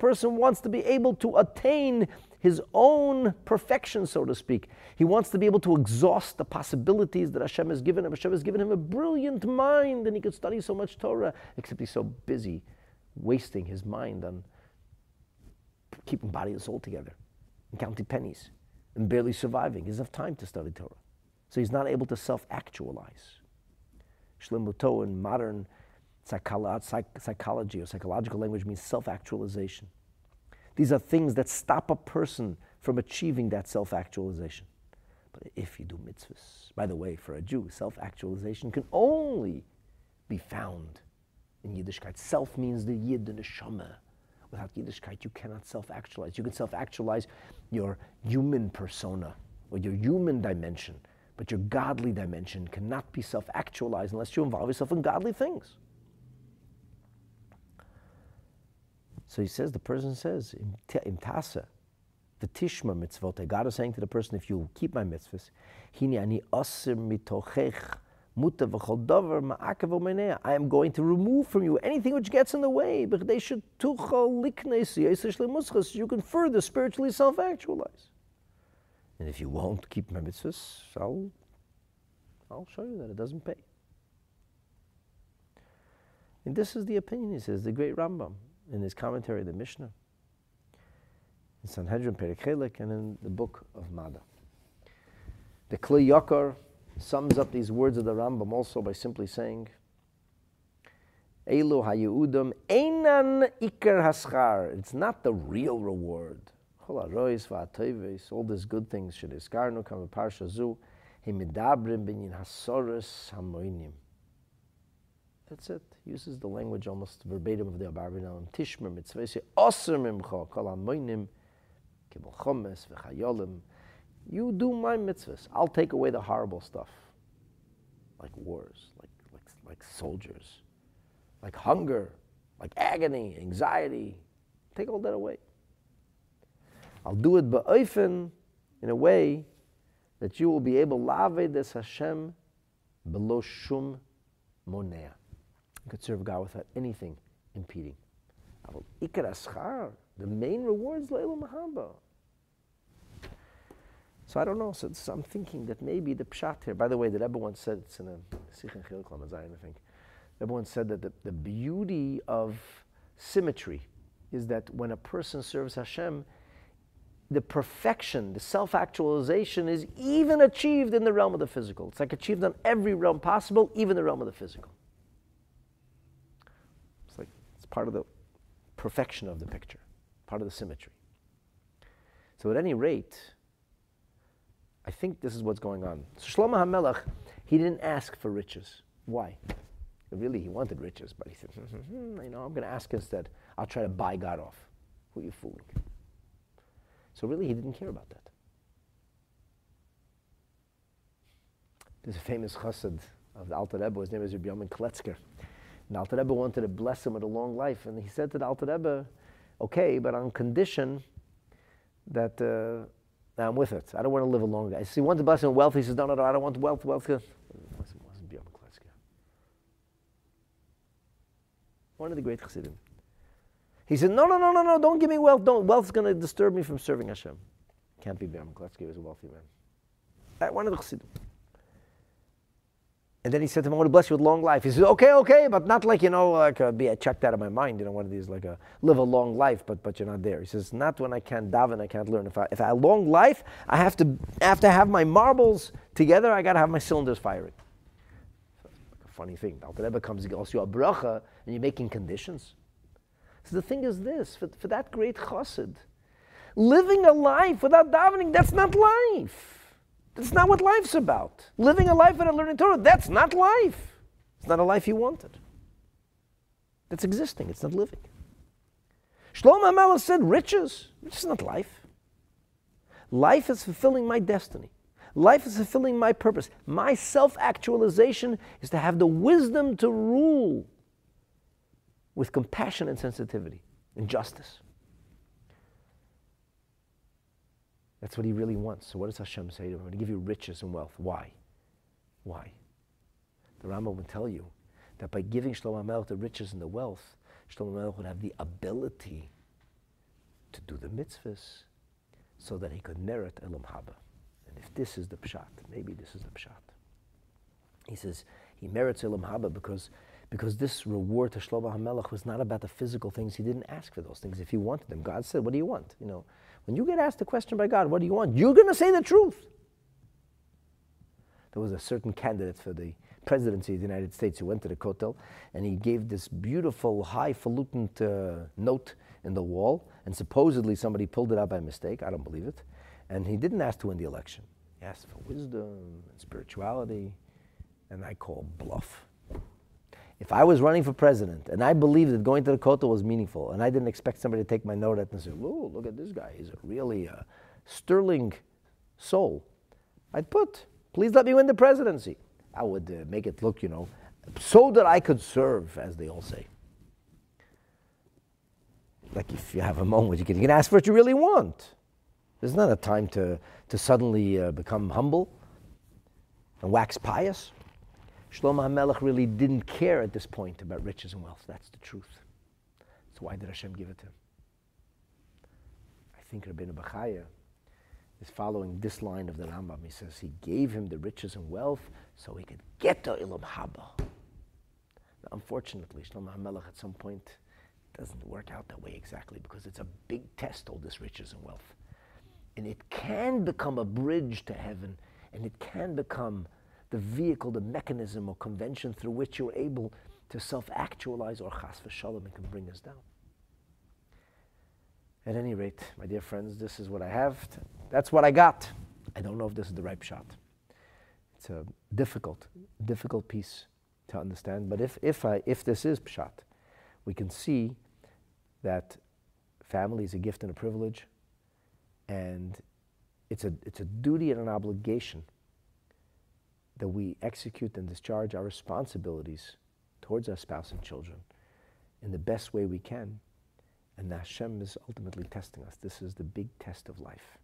person wants to be able to attain his own perfection, so to speak. He wants to be able to exhaust the possibilities that Hashem has given him. Hashem has given him a brilliant mind and he could study so much Torah, except he's so busy wasting his mind on keeping body and soul together and counting pennies and barely surviving. He doesn't have time to study Torah. So he's not able to self actualize. Shlimuto in modern psychology or psychological language means self actualization. These are things that stop a person from achieving that self actualization. But if you do mitzvahs, by the way, for a Jew, self actualization can only be found in Yiddishkeit. Self means the Yid, the Neshama. Without Yiddishkeit, you cannot self-actualize. You can self-actualize your human persona or your human dimension, but your godly dimension cannot be self-actualized unless you involve yourself in godly things. So he says, the person says, im tasa, the tishma mitzvot. God is saying to the person, if you keep my mitzvahs, hini ani osir mitochech I am going to remove from you anything which gets in the way. You can further spiritually self actualize. And if you won't keep my mitzvahs, I'll, I'll show you that it doesn't pay. And this is the opinion, he says, the great Rambam in his commentary, the Mishnah, in Sanhedrin Perek Chelek, and in the book of Mada. The Kli Yakar sums up these words of the Rambam also by simply saying, Elu hayudam einan ikar haschar. It's not the real reward. All these good things should iskarnu kam parsha zu himidabrim binyin hasoros hamoinim. That's it. Uses the language almost verbatim of the Abarbanel. Tishmer mitzvah osir mimcha kol hamoinim kibol chomes v'chayolim you do my mitzvahs. I'll take away the horrible stuff, like wars, like, like, like soldiers, like hunger, like agony, anxiety. Take all that away. I'll do it ba'oifen in a way that you will be able lave des Hashem below shum monea. You could serve God without anything impeding. The main reward is Leila Mahaba. So I don't know. So, I'm thinking that maybe the pshat here. By the way, the Rebbe once said it's in a Sikh Chiluk I think. The Rebbe once said that the, the beauty of symmetry is that when a person serves Hashem, the perfection, the self-actualization is even achieved in the realm of the physical. It's like achieved on every realm possible, even the realm of the physical. Part of the perfection of the picture, part of the symmetry. So at any rate, I think this is what's going on. So Shlomo HaMelech, he didn't ask for riches. Why? Really, he wanted riches, but he said, hmm, hmm, hmm, you know, I'm going to ask instead. I'll try to buy God off. Who are you fooling? So really, he didn't care about that. There's a famous chassid of the Alter Rebbe. His name is Rabbi Yomin Kletzker. And Alter Rebbe wanted to bless him with a long life. And he said to the Alter Rebbe, okay, but on condition that... Uh, I'm with it. I don't want to live a long life. He wants to bless him with wealth. He says, no, no, no, I don't want wealth. Wealth. One of the great chassidim. He said, no, no, no, no, no, don't give me wealth. Don't. Wealth's going to disturb me from serving Hashem. Can't be Biam. He was a wealthy man. One of the chassidim. And then he said to him, I want to bless you with long life. He said, okay, okay, but not like, you know, like uh, be a, be checked out of my mind, you know, one of these, like a live a long life, but, but you're not there. He says, not when I can't daven, I can't learn. If I, if I have a long life, I have to, I have to have my marbles together, I got to have my cylinders firing. So, like a funny thing. Alter Rebbe comes, he goes, you a bracha, and you're making conditions. So the thing is this, for, for that great chassid, living a life without davening, that's not life. That's not what life's about. Living a life without learning Torah, that's not life. It's not a life you wanted. That's existing, it's not living. Shlomo HaMelech said, riches, this is not life. Life is fulfilling my destiny. Life is fulfilling my purpose. My self actualization is to have the wisdom to rule with compassion and sensitivity and justice. That's what he really wants. So what does Hashem say to him? I'm going to give you riches and wealth. Why? Why? The Rambam will tell you that by giving Shlomo HaMelech the riches and the wealth, Shlomo HaMelech would have the ability to do the mitzvahs so that he could merit Olam Haba. And if this is the pshat, maybe this is the pshat. He says he merits Olam Haba because, because this reward to Shlomo HaMelech was not about the physical things. He didn't ask for those things. If he wanted them, God said, what do you want? You know, when you get asked a question by God, what do you want? You're going to say the truth. There was a certain candidate for the presidency of the United States who went to the Kotel and he gave this beautiful, highfalutin uh, note in the wall, and supposedly somebody pulled it out by mistake. I don't believe it. And he didn't ask to win the election. He asked for wisdom and spirituality, and I call bluff. If I was running for president and I believed that going to the Kotel was meaningful and I didn't expect somebody to take my note and say, whoa, look at this guy. He's a really uh, sterling soul. I'd put, please let me win the presidency. I would uh, make it look, you know, so that I could serve, as they all say. Like if you have a moment, you can, you can ask for what you really want. There's not a time to, to suddenly uh, become humble and wax pious. Shlomo HaMelech really didn't care at this point about riches and wealth. That's the truth. So why did Hashem give it to him? I think Rabbeinu Bachaya is following this line of the Rambam. He says he gave him the riches and wealth so he could get to Olam Haba. Now, unfortunately, Shlomo HaMelech at some point doesn't work out that way exactly because it's a big test, all this riches and wealth. And it can become a bridge to heaven, and it can become the vehicle, the mechanism or convention through which you're able to self-actualize or chas v'shalom and can bring us down. At any rate, my dear friends, this is what I have. That's what I got. I don't know if this is the right pshat. It's a difficult, difficult piece to understand. But if, if, I, if this is pshat, we can see that family is a gift and a privilege, and it's a, it's a duty and an obligation that we execute and discharge our responsibilities towards our spouse and children in the best way we can. And Hashem is ultimately testing us. This is the big test of life.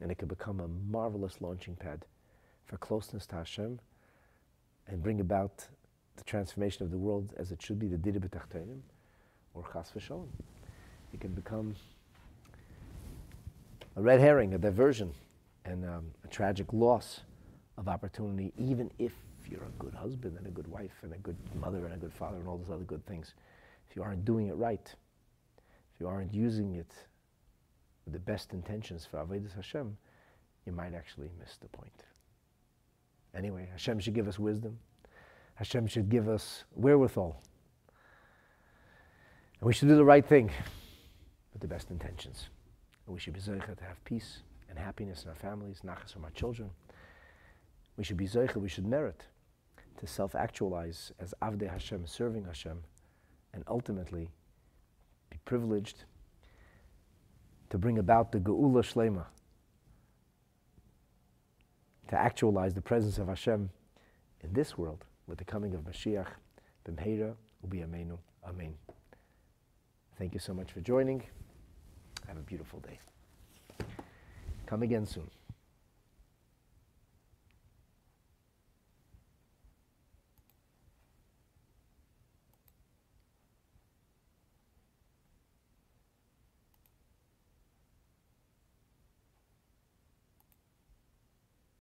And it could become a marvelous launching pad for closeness to Hashem and bring about the transformation of the world as it should be, the Dira B'Tachtonim, or Chas V'Sholem. It can become a red herring, a diversion and um, a tragic loss of opportunity, even if you're a good husband and a good wife and a good mother and a good father and all those other good things. If you aren't doing it right, if you aren't using it with the best intentions for Avodah Hashem, you might actually miss the point. Anyway, Hashem should give us wisdom. Hashem should give us wherewithal. And we should do the right thing with the best intentions. And we should be zeicha to have peace and happiness in our families, nachas from our children. We should be zeicha, we should merit to self-actualize as Avdei Hashem, serving Hashem, and ultimately be privileged to bring about the Geula Shlema, to actualize the presence of Hashem in this world with the coming of Mashiach, B'mheira, Ubi Amenu, Amen. Thank you so much for joining. Have a beautiful day. Come again soon.